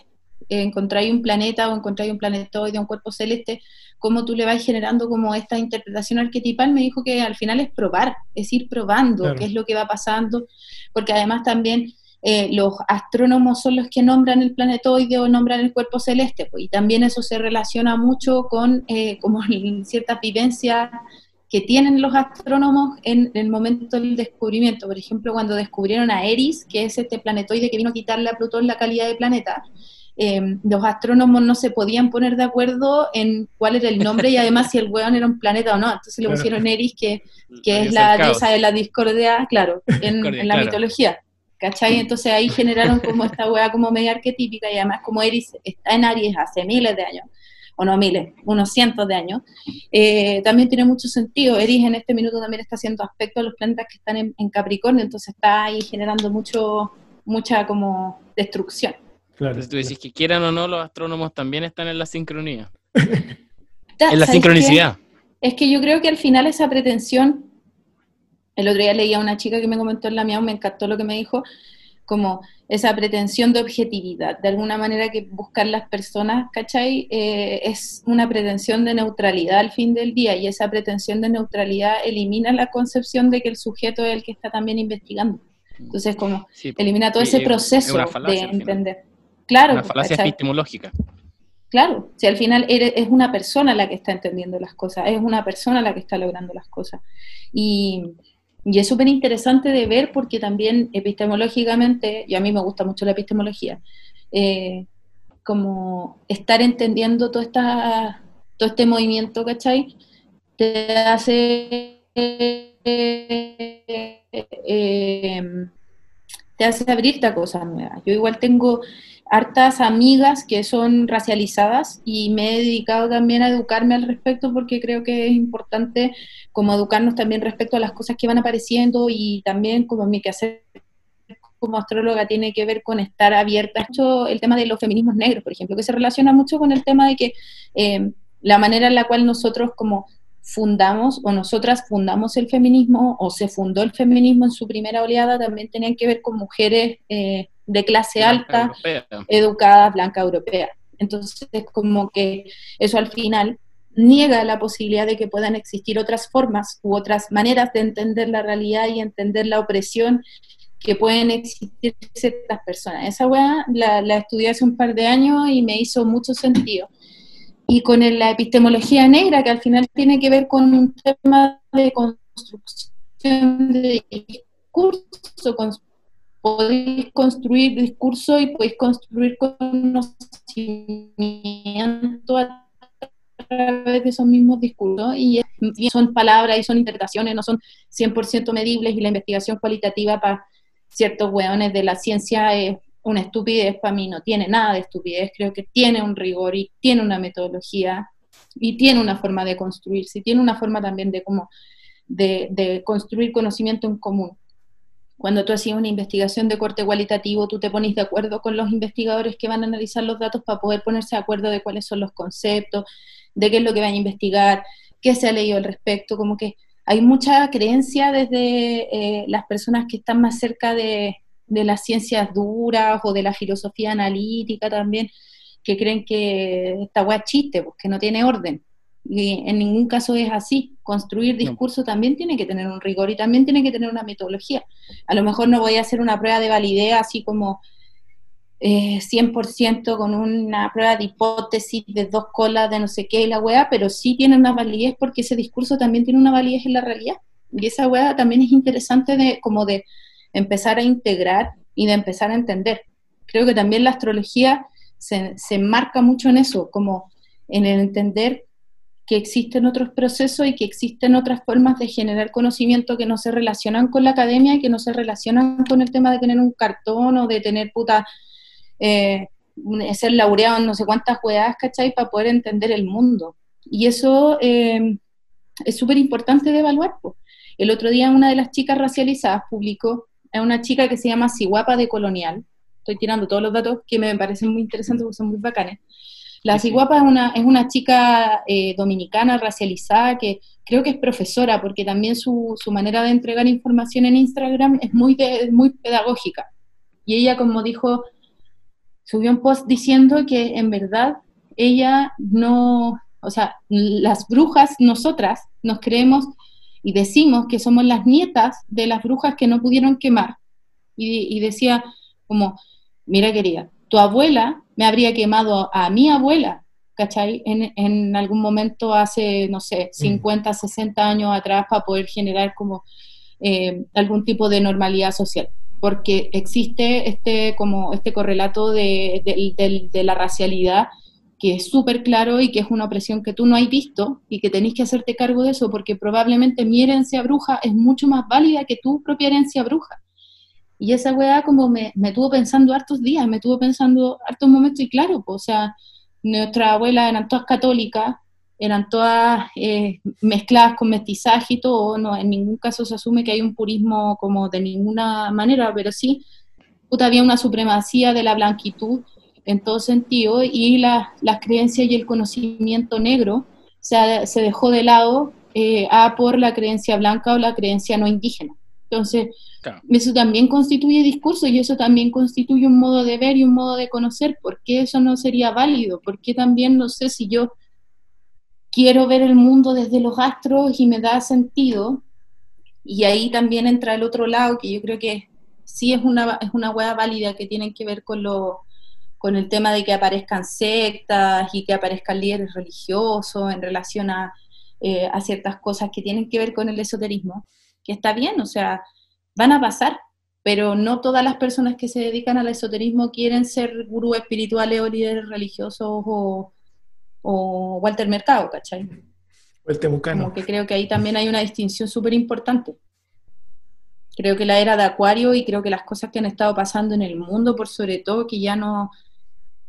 encontráis un planeta o encontráis un planetoide, un cuerpo celeste, cómo tú le vas generando como esta interpretación arquetipal, me dijo que al final es probar, es ir probando qué es lo que va pasando, porque además también eh, los astrónomos son los que nombran el planetoide o nombran el cuerpo celeste, pues, y también eso se relaciona mucho con eh, como ciertas vivencias que tienen los astrónomos en, el momento del descubrimiento. Por ejemplo, cuando descubrieron a Eris, que es este planetoide que vino a quitarle a Plutón la calidad de planeta, eh, los astrónomos no se podían poner de acuerdo en cuál era el nombre y además si el weón era un planeta o no. Entonces le pusieron Eris, que, que es la diosa de la discordia, claro, en, la mitología. ¿Cachai? Entonces ahí generaron como esta wea como media arquetípica y además como Eris está en Aries hace miles de años o no miles, unos cientos de años, eh, también tiene mucho sentido. Eris en este minuto también está haciendo aspecto a los planetas que están en, Capricornio, entonces está ahí generando mucho, mucha como destrucción. Claro, entonces tú decís que quieran o no, los astrónomos también están en la sincronía. en la sincronicidad. Es que yo creo que al final esa pretensión, el otro día leía a una chica que me comentó en la mía, me encantó lo que me dijo, como esa pretensión de objetividad, de alguna manera que buscar las personas, ¿cachai? Eh, es una pretensión de neutralidad al fin del día y esa pretensión de neutralidad elimina la concepción de que el sujeto es el que está también investigando. Entonces, como elimina todo ese proceso de entender. Claro. Una falacia epistemológica. Claro, si al final es una persona la que está entendiendo las cosas, es una persona la que está logrando las cosas. Y, y es súper interesante de ver porque también epistemológicamente, y a mí me gusta mucho la epistemología, eh, como estar entendiendo todo, esta, todo este movimiento, ¿cachai? Te hace, eh, te hace abrirte a cosas nuevas. Yo igual tengo hartas amigas que son racializadas y me he dedicado también a educarme al respecto porque creo que es importante como educarnos también respecto a las cosas que van apareciendo y también como mi quehacer como astróloga tiene que ver con estar abierta. El tema de los feminismos negros, por ejemplo, que se relaciona mucho con el tema de que eh, la manera en la cual nosotros como fundamos o nosotras fundamos el feminismo o se fundó el feminismo en su primera oleada también tenían que ver con mujeres eh, de clase alta, educada, blanca, europea. Entonces, es como que eso al final niega la posibilidad de que puedan existir otras formas u otras maneras de entender la realidad y entender la opresión que pueden existir ciertas personas. Esa weá la, la, estudié hace un par de años y me hizo mucho sentido. Y con la epistemología negra, que al final tiene que ver con un tema de construcción de discurso, podéis construir discurso y podéis construir conocimiento a través de esos mismos discursos y, son palabras y son interpretaciones, no son 100% medibles y la investigación cualitativa para ciertos weones de la ciencia es una estupidez, para mí no tiene nada de estupidez, creo que tiene un rigor y tiene una metodología y tiene una forma de construirse, tiene una forma también de de, construir conocimiento en común. Cuando tú hacías una investigación de corte cualitativo, tú te pones de acuerdo con los investigadores que van a analizar los datos para poder ponerse de acuerdo de cuáles son los conceptos, de qué es lo que van a investigar, qué se ha leído al respecto, como que hay mucha creencia desde eh, las personas que están más cerca de, de las ciencias duras o de la filosofía analítica también, que creen que esta weá es chiste, pues, que no tiene orden. Y en ningún caso es así. Construir discurso también tiene que tener un rigor y también tiene que tener una metodología. A lo mejor no voy a hacer una prueba de validez así como eh, 100% con una prueba de hipótesis de dos colas de no sé qué y la weá, pero sí tiene una validez porque ese discurso también tiene una validez en la realidad. Y esa weá también es interesante de como de empezar a integrar y de empezar a entender. Creo que también la astrología se, se enmarca mucho en eso, como en el entender que existen otros procesos y que existen otras formas de generar conocimiento que no se relacionan con la academia y que no se relacionan con el tema de tener un cartón o de tener puta, eh, ser laureado en no sé cuántas juegadas, ¿cachai? Para poder entender el mundo. Y eso eh, es súper importante de evaluar. El otro día una de las chicas racializadas publicó es una chica que se llama Siguapa de Colonial. Estoy tirando todos los datos que me parecen muy interesantes porque son muy bacanes. La Siguapa es una, es una chica eh, dominicana racializada que creo que es profesora porque también su, su manera de entregar información en Instagram es muy, muy pedagógica. Y ella, como dijo, subió un post diciendo que en verdad ella no, o sea, las brujas, nosotras, nos creemos y decimos que somos las nietas de las brujas que no pudieron quemar. Y, decía como, mira querida, tu abuela me habría quemado a mi abuela, ¿cachai? En, en algún momento hace, no sé, 50, mm. 60 años atrás para poder generar como eh, algún tipo de normalidad social porque existe este como este correlato de, de, de la racialidad que es súper claro y que es una opresión que tú no has visto y que tenéis que hacerte cargo de eso porque probablemente mi herencia bruja es mucho más válida que tu propia herencia bruja. Y esa weá como me, me tuvo pensando hartos días, me tuvo pensando hartos momentos y claro, pues, o sea, nuestras abuelas eran todas católicas, eran todas eh, mezcladas con mestizaje y todo, no, en ningún caso se asume que hay un purismo como de ninguna manera, pero sí, puta, había una supremacía de la blanquitud en todo sentido, y las creencias y el conocimiento negro se, se dejó de lado eh, a por la creencia blanca o la creencia no indígena. Entonces, eso también constituye discurso y eso también constituye un modo de ver y un modo de conocer. ¿Por qué eso no sería válido? Porque también no sé si yo quiero ver el mundo desde los astros y me da sentido. Y ahí también entra el otro lado, que yo creo que sí es una, es una hueá válida que tiene que ver con lo, con el tema de que aparezcan sectas y que aparezcan líderes religiosos en relación eh, a, ciertas cosas que tienen que ver con el esoterismo, que está bien, o sea, van a pasar, pero no todas las personas que se dedican al esoterismo quieren ser gurús espirituales o líderes religiosos o, o Walter Mercado, ¿cachai? O el temucano. Como que creo que ahí también hay una distinción súper importante. Creo que la era de Acuario y creo que las cosas que han estado pasando en el mundo, por sobre todo, que ya no,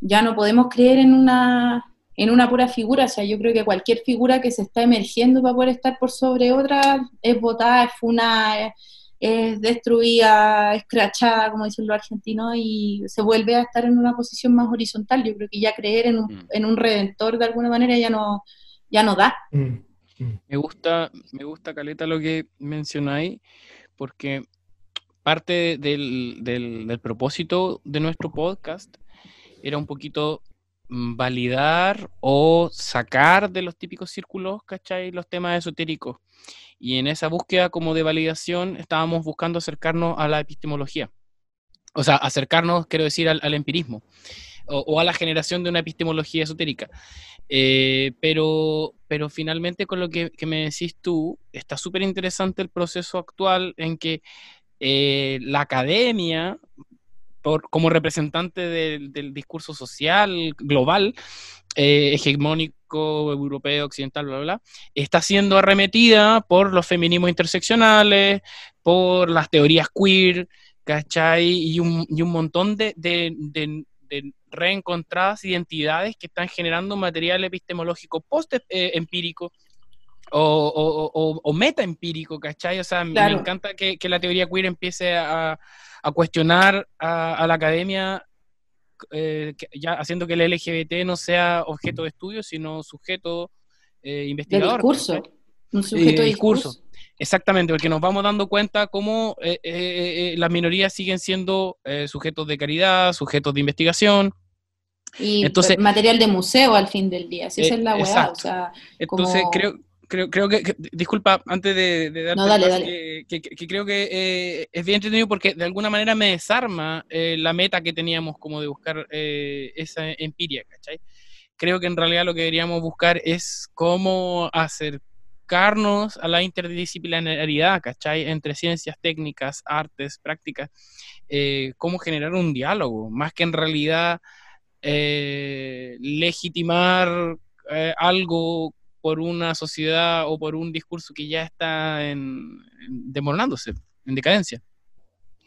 ya no podemos creer en una, en una pura figura, o sea, yo creo que cualquier figura que se está emergiendo para poder estar por sobre otra es votada, es funa, es, destruida, es crachada, como dicen los argentinos, y se vuelve a estar en una posición más horizontal. Yo creo que ya creer en un, mm. en un redentor de alguna manera ya no, ya no da. Mm, mm. Me gusta, me gusta, Caleta, lo que mencionáis, porque parte del, del, del propósito de nuestro podcast era un poquito mm, validar o sacar de los típicos círculos, ¿cachai? Los temas esotéricos. Y en esa búsqueda como de validación estábamos buscando acercarnos a la epistemología. O sea, acercarnos, quiero decir, al, empirismo o, a la generación de una epistemología esotérica. Eh, pero, pero finalmente con lo que, me decís tú, está súper interesante el proceso actual en que eh, la academia como representante del, discurso social global, eh, hegemónico, europeo, occidental, bla, bla, está siendo arremetida por los feminismos interseccionales, por las teorías queer, ¿cachai? Y un, y un montón de, de, de, reencontradas identidades que están generando material epistemológico post-empírico. O, o, o, meta empírico, ¿cachai? O sea, me encanta que, que, la teoría queer empiece a, a cuestionar a, la academia, eh, ya haciendo que el LGBT no sea objeto de estudio, sino sujeto eh, investigador. De discurso. Un sujeto de discurso. Exactamente, porque nos vamos dando cuenta cómo eh, eh, las minorías siguen siendo sujetos de caridad, sujetos de investigación. Y Entonces, material de museo al fin del día, si esa es la weá. Entonces creo, creo, creo que, disculpa, antes de, de darte Que, creo que eh, es bien entendido porque de alguna manera me desarma eh, la meta que teníamos como de buscar eh, esa empiria, ¿cachai? Creo que en realidad lo que deberíamos buscar es cómo acercarnos a la interdisciplinaridad, ¿cachai? Entre ciencias técnicas, artes, prácticas, cómo generar un diálogo, más que en realidad legitimar algo por una sociedad o por un discurso que ya está en, demoronándose, en decadencia.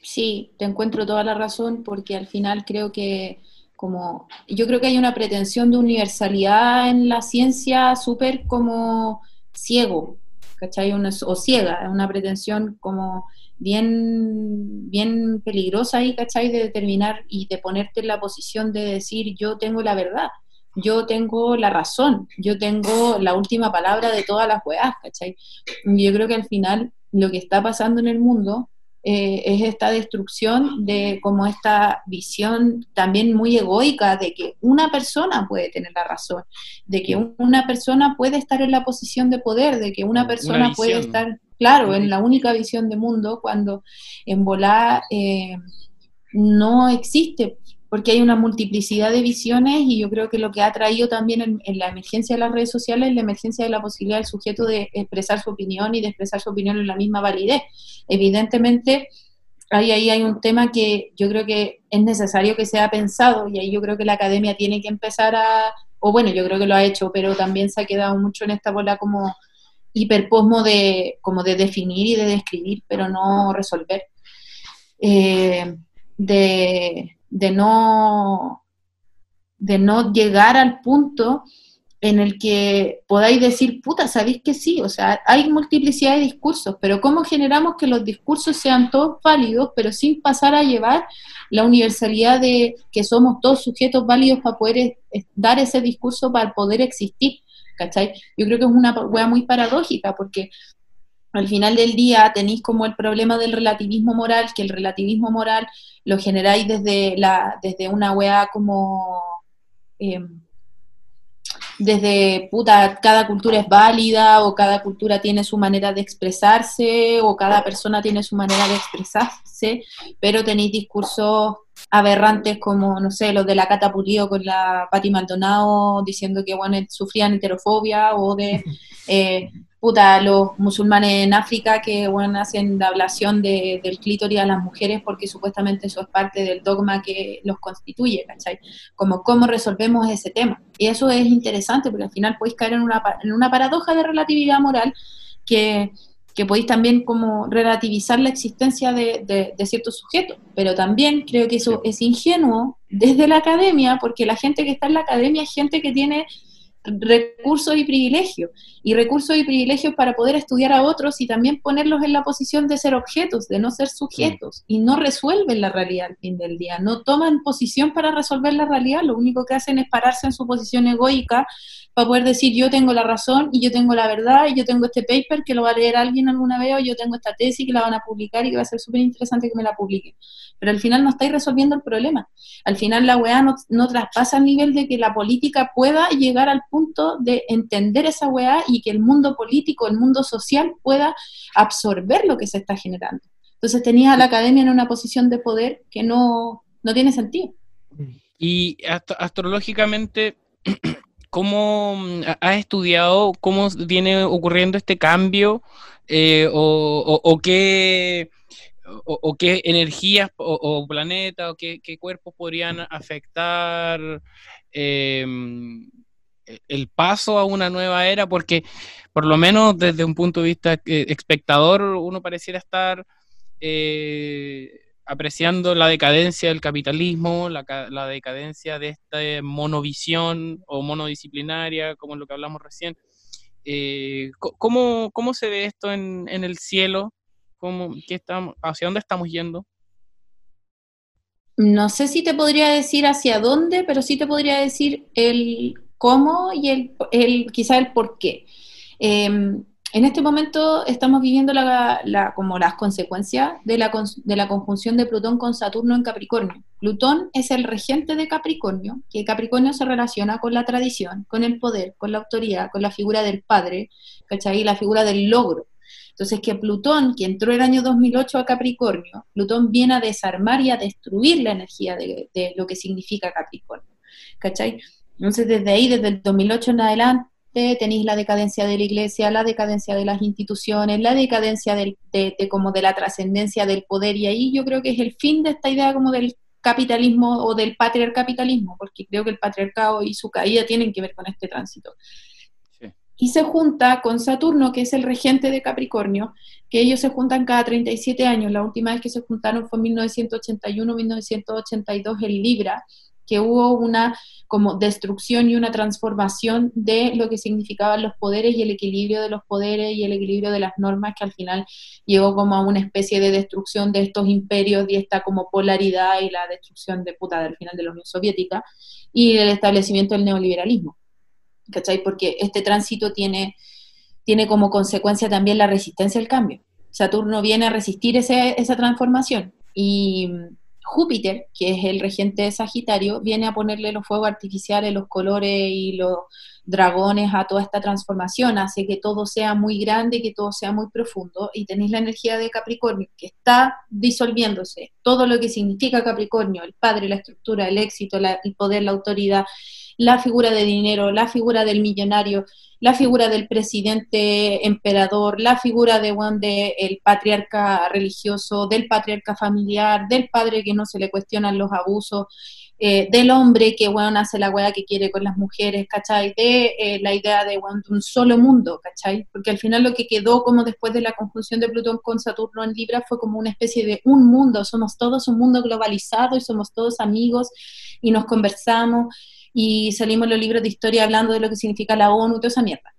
Sí, te encuentro toda la razón porque al final creo que como yo creo que hay una pretensión de universalidad en la ciencia súper como ciego, ¿cachai? o ciega, una pretensión como bien, bien peligrosa ahí, ¿cachai? De determinar y de ponerte en la posición de decir yo tengo la verdad yo tengo la razón, yo tengo la última palabra de todas las weas, ¿cachai? Yo creo que al final lo que está pasando en el mundo eh, es esta destrucción de como esta visión también muy egoica de que una persona puede tener la razón, de que una persona puede estar en la posición de poder, de que una persona puede estar, claro, en la única visión de mundo cuando en volar eh, no existe porque hay una multiplicidad de visiones y yo creo que lo que ha traído también en, la emergencia de las redes sociales es la emergencia de la posibilidad del sujeto de expresar su opinión y de expresar su opinión en la misma validez. Evidentemente, ahí, ahí hay un tema que yo creo que es necesario que sea pensado y ahí yo creo que la academia tiene que empezar a, o bueno, yo creo que lo ha hecho, pero también se ha quedado mucho en esta bola como hiperposmo de, como de definir y de describir, pero no resolver. Eh, de de no, de no llegar al punto en el que podáis decir, puta, sabéis que sí, o sea, hay multiplicidad de discursos, pero ¿cómo generamos que los discursos sean todos válidos, pero sin pasar a llevar la universalidad de que somos todos sujetos válidos para poder dar ese discurso, para poder existir? ¿Cachai? Yo creo que es una wea muy paradójica, porque al final del día tenéis como el problema del relativismo moral, que el relativismo moral lo generáis desde, la, desde una weá como... Em, desde, puta, cada cultura es válida o cada cultura tiene su manera de expresarse o cada persona tiene su manera de expresarse, pero tenéis discursos aberrantes como, no sé, los de la Cata con la Patti Maldonado diciendo que, bueno, sufrían heterofobia o de... Eh, puta, los musulmanes en África que bueno, hacen la ablación de, del clítoris a las mujeres porque supuestamente eso es parte del dogma que los constituye, ¿cachai? Como cómo resolvemos ese tema. Y eso es interesante porque al final podéis caer en una, en una paradoja de relatividad moral que, que podéis también como relativizar la existencia de, de, de, ciertos sujetos. Pero también creo que eso es ingenuo desde la academia porque la gente que está en la academia es gente que tiene recursos y privilegios, y recursos y privilegios para poder estudiar a otros y también ponerlos en la posición de ser objetos, de no ser sujetos, y no resuelven la realidad al fin del día, no toman posición para resolver la realidad, lo único que hacen es pararse en su posición egoica para poder decir yo tengo la razón y yo tengo la verdad y yo tengo este paper que lo va a leer alguien alguna vez o yo tengo esta tesis que la van a publicar y que va a ser súper interesante que me la publiquen. Pero al final no estáis resolviendo el problema. Al final la weá no, no traspasa el nivel de que la política pueda llegar al punto de entender esa weá y que el mundo político, el mundo social pueda absorber lo que se está generando. Entonces tenías a la academia en una posición de poder que no, no tiene sentido. Y astrológicamente ¿cómo has estudiado cómo viene ocurriendo este cambio eh, o, qué, o, qué energías o, planetas o qué, cuerpos podrían afectar em, el paso a una nueva era? Porque por lo menos desde un punto de vista eh, espectador uno pareciera estar... Eh, apreciando la decadencia del capitalismo, la, la, decadencia de esta monovisión o monodisciplinaria, como lo que hablamos recién. Eh, ¿cómo, ¿cómo, se ve esto en, en el cielo? ¿Cómo, qué estamos, ¿Hacia dónde estamos yendo? No sé si te podría decir hacia dónde, pero sí te podría decir el cómo y el, el quizá el por qué. Em, en este momento estamos viviendo la, como las consecuencias de la, de la conjunción de Plutón con Saturno en Capricornio. Plutón es el regente de Capricornio, que Capricornio se relaciona con la tradición, con el poder, con la autoridad, con la figura del padre, ¿cachai? La figura del logro. Entonces, que Plutón, que entró el año 2008 a Capricornio, Plutón viene a desarmar y a destruir la energía de, de lo que significa Capricornio, ¿cachai? Entonces, desde ahí, desde el 2008 en adelante, tenéis la decadencia de la iglesia, la decadencia de las instituciones, la decadencia de, como de la trascendencia del poder, y ahí yo creo que es el fin de esta idea como del capitalismo o del patriarcapitalismo, porque creo que el patriarcado y su caída tienen que ver con este tránsito. Y se junta con Saturno, que es el regente de Capricornio, que ellos se juntan cada 37 años. La última vez que se juntaron fue en 1981-1982 en Libra, que hubo una como destrucción y una transformación de lo que significaban los poderes y el equilibrio de los poderes y el equilibrio de las normas que al final llegó como a una especie de destrucción de estos imperios y esta como polaridad y la destrucción de puta del final de la Unión Soviética y el establecimiento del neoliberalismo. ¿Cachai? Porque este tránsito tiene, tiene como consecuencia también la resistencia al cambio. Saturno viene a resistir ese, esa transformación y Júpiter, que es el regente de Sagitario, viene a ponerle los fuegos artificiales, los colores y los dragones a toda esta transformación, hace que todo sea muy grande, que todo sea muy profundo, y tenéis la energía de Capricornio, que está disolviéndose. Todo lo que significa Capricornio, el padre, la estructura, el éxito, el poder, la autoridad, la figura de dinero, la figura del millonario, la figura del presidente emperador, la figura de Juan de el patriarca religioso, del patriarca familiar, del padre que no se le cuestionan los abusos, eh, del hombre que bueno, hace la weá que quiere con las mujeres, ¿cachai? De eh, la idea de, un solo mundo, ¿cachai? Porque al final lo que quedó como después de la conjunción de Plutón con Saturno en Libra fue como una especie de un mundo, somos todos un mundo globalizado y somos todos amigos y nos conversamos y salimos los libros de historia hablando de lo que significa la ONU toda esa mierda.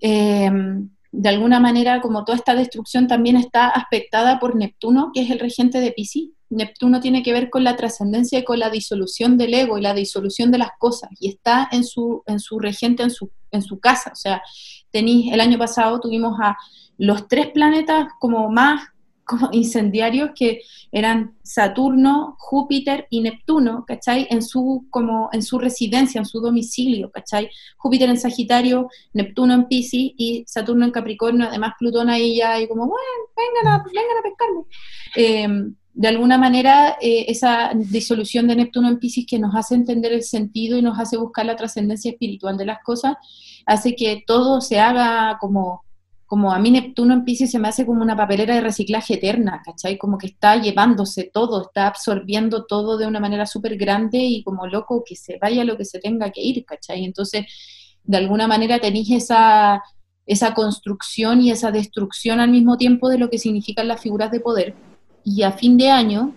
Em, de alguna manera, como toda esta destrucción también está aspectada por Neptuno, que es el regente de Pisces. Neptuno tiene que ver con la trascendencia y con la disolución del ego y la disolución de las cosas, y está en su, en su regente, en su, en su casa. O sea, tenéis, el año pasado tuvimos a los tres planetas como más como incendiarios que eran Saturno, Júpiter y Neptuno, ¿cachai? En su, como en su residencia, en su domicilio, ¿cachai? Júpiter en Sagitario, Neptuno en Pisces y Saturno en Capricornio, además Plutón ahí ya y como, bueno, vengan a, vengan a pescarme. Em, de alguna manera, eh, esa disolución de Neptuno en Pisces que nos hace entender el sentido y nos hace buscar la trascendencia espiritual de las cosas, hace que todo se haga como como a mí Neptuno en Pisces se me hace como una papelera de reciclaje eterna, ¿cachai? Como que está llevándose todo, está absorbiendo todo de una manera súper grande y como loco que se vaya lo que se tenga que ir, ¿cachai? Entonces, de alguna manera tenéis esa, esa construcción y esa destrucción al mismo tiempo de lo que significan las figuras de poder. Y a fin de año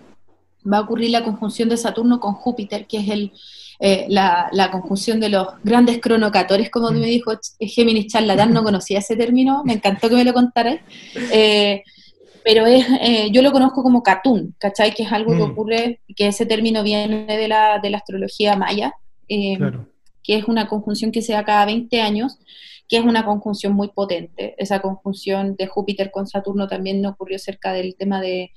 va a ocurrir la conjunción de Saturno con Júpiter, que es el, eh, la, conjunción de los grandes cronocatores, como me dijo Géminis charlatán, no conocía ese término, me encantó que me lo contaras. Eh, pero es, eh, yo lo conozco como Catún, ¿cachai? Que es algo que mm. ocurre, que ese término viene de la, de la astrología maya, que es una conjunción que se da cada 20 años, que es una conjunción muy potente. Esa conjunción de Júpiter con Saturno también ocurrió cerca del tema de,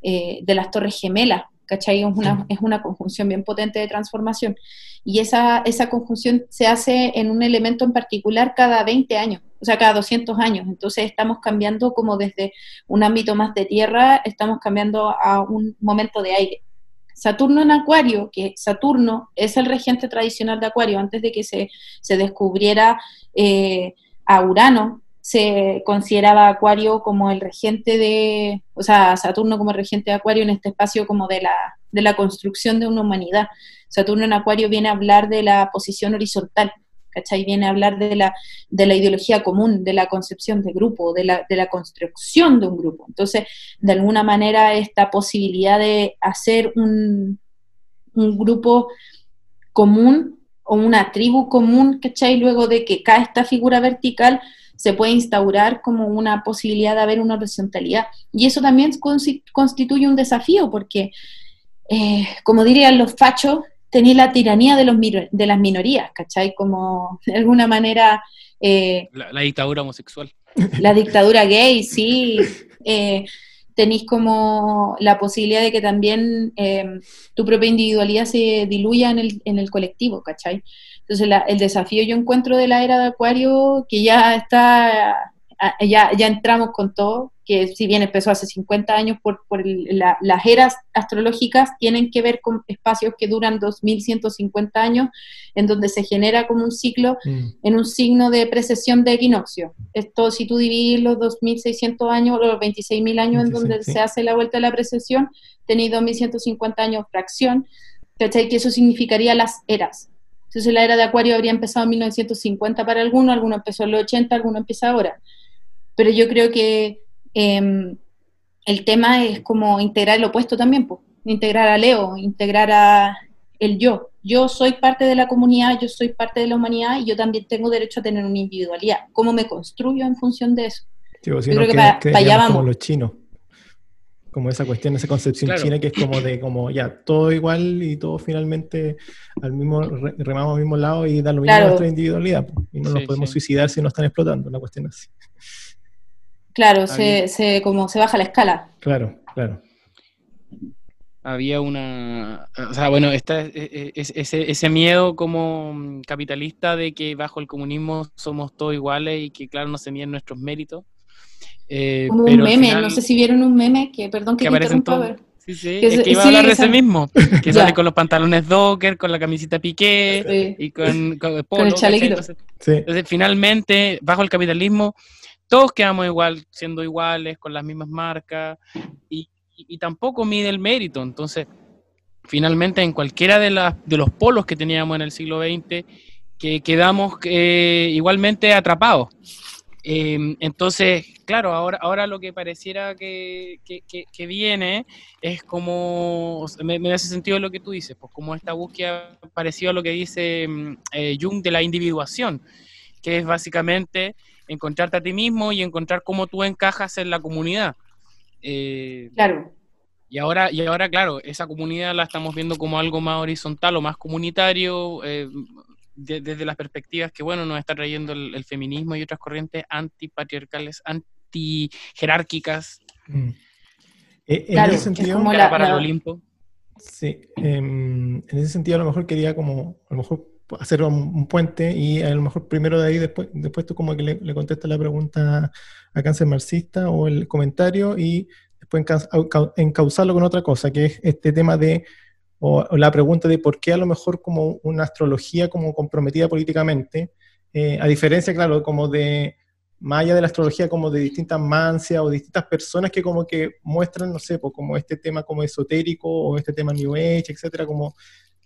de las torres gemelas, ¿cachai? Es una, es una conjunción bien potente de transformación. Y esa, esa conjunción se hace en un elemento en particular cada 20 años, o sea, cada 200 años. Entonces estamos cambiando como desde un ámbito más de tierra, estamos cambiando a un momento de aire. Saturno en Acuario, que Saturno es el regente tradicional de Acuario, antes de que se, se descubriera eh, a Urano, se consideraba Acuario como el regente de, o sea, Saturno como regente de Acuario en este espacio como de la, de la construcción de una humanidad. Saturno en Acuario viene a hablar de la posición horizontal, ¿cachai? Viene a hablar de la, de la ideología común, de la concepción de grupo, de la, de la construcción de un grupo. Entonces, de alguna manera, esta posibilidad de hacer un, un grupo común o una tribu común, ¿cachai? Luego de que cae esta figura vertical, se puede instaurar como una posibilidad de haber una horizontalidad. Y eso también constituye un desafío, porque, eh, como dirían los fachos, tenéis la tiranía de, los, de las minorías, ¿cachai? Como, de alguna manera... Eh, la, dictadura homosexual. La dictadura gay, sí. Eh, tenéis como la posibilidad de que también em, tu propia individualidad se diluya en el, en el colectivo, ¿cachai? Entonces el desafío yo encuentro de la era de Acuario, que ya está, ya, ya entramos con todo, que si bien empezó hace 50 años por, por las eras astrológicas, tienen que ver con espacios que duran 2150 años, en donde se genera como un ciclo mm. en un signo de precesión de equinoccio. Esto, si tú divides los 2600 años los 26000 años en donde se hace la vuelta de la precesión, tenéis 2150 años fracción, ¿cachai? Que eso significaría las eras. Entonces la era de Acuario habría empezado en 1950 para algunos, alguno empezó en los 80, alguno empieza ahora. Pero yo creo que Em, el tema es como integrar el opuesto también, pues, integrar a Leo, integrar a el yo. Yo soy parte de la comunidad, yo soy parte de la humanidad y yo también tengo derecho a tener una individualidad. ¿Cómo me construyo en función de eso? yo creo que, para, allá vamos. Como los chinos, como esa cuestión, esa concepción china que es como de como ya todo igual y todo finalmente al mismo remamos al mismo lado y da lo mismo a nuestra individualidad y no nos podemos suicidar si nos están explotando, una cuestión así. Claro, se, se, como se baja la escala. Claro, claro. Había una, o sea, bueno, esta, e, e, ese, ese miedo como capitalista de que bajo el comunismo somos todos iguales y que, claro, no se miden nuestros méritos. Eh, como un meme, no sé si vieron un meme que, perdón que, que te interrumpa, Sí, sí, es que iba a hablar de ese mismo, que sale con los pantalones Docker, con la camisita Piqué y con, con, el polo, con el entonces, finalmente, bajo el capitalismo, todos quedamos igual, siendo iguales, con las mismas marcas, y, tampoco mide el mérito. Entonces, finalmente, en cualquiera de, las, de los polos que teníamos en el siglo XX, que quedamos eh, igualmente atrapados. Em, entonces, claro, ahora, ahora lo que pareciera que, viene es como, me, hace sentido lo que tú dices, pues como esta búsqueda parecida a lo que dice mm, eh, Jung de la individuación, que es básicamente encontrarte a ti mismo y encontrar cómo tú encajas en la comunidad. Eh, claro. Y ahora, y ahora, claro, esa comunidad la estamos viendo como algo más horizontal o más comunitario, eh, desde las perspectivas que, bueno, nos está trayendo el, feminismo y otras corrientes antipatriarcales, antijerárquicas. Mm. Eh, en ese sentido, para el Olimpo. Sí, em, en ese sentido a lo mejor quería como, a lo mejor hacer un, puente y a lo mejor primero de ahí, después, después tú como que le, le contestas la pregunta a cáncer marxista o el comentario y después encauzarlo con otra cosa, que es este tema de, o, la pregunta de por qué a lo mejor como una astrología como comprometida políticamente, eh, a diferencia, claro, como de, más allá de la astrología, como de distintas mancias o distintas personas que como que muestran, no sé, pues como este tema como esotérico o este tema New Age, etcétera, como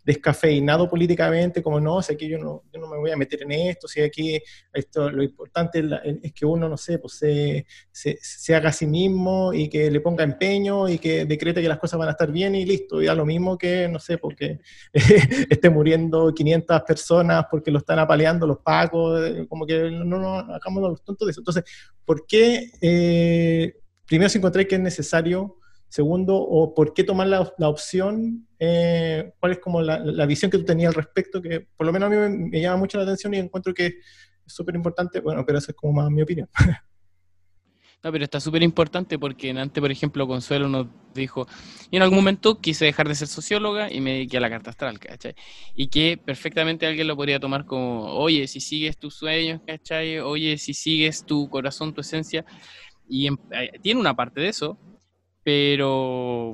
descafeinado políticamente, como no, sé que yo no, yo no me voy a meter en esto, si aquí esto, lo importante es, que uno, no sé, pues se, se, haga a sí mismo y que le ponga empeño y que decrete que las cosas van a estar bien y listo, y da lo mismo que, no sé, porque esté muriendo 500 personas porque lo están apaleando los pacos, como que no, no, hagamos los tontos de eso. Entonces, ¿por qué? Eh, primero, si encontré que es necesario Segundo, o por qué tomar la, la opción, eh, cuál es como la, la, visión que tú tenías al respecto, que por lo menos a mí me, llama mucho la atención y encuentro que es súper importante, bueno, pero esa es como más mi opinión. No, pero está súper importante porque antes, por ejemplo, Consuelo nos dijo, y en algún momento quise dejar de ser socióloga y me dediqué a la carta astral, ¿cachai? Y que perfectamente alguien lo podría tomar como, oye, si sigues tus sueños, ¿cachai? Oye, si sigues tu corazón, tu esencia, y eh, tiene una parte de eso, pero,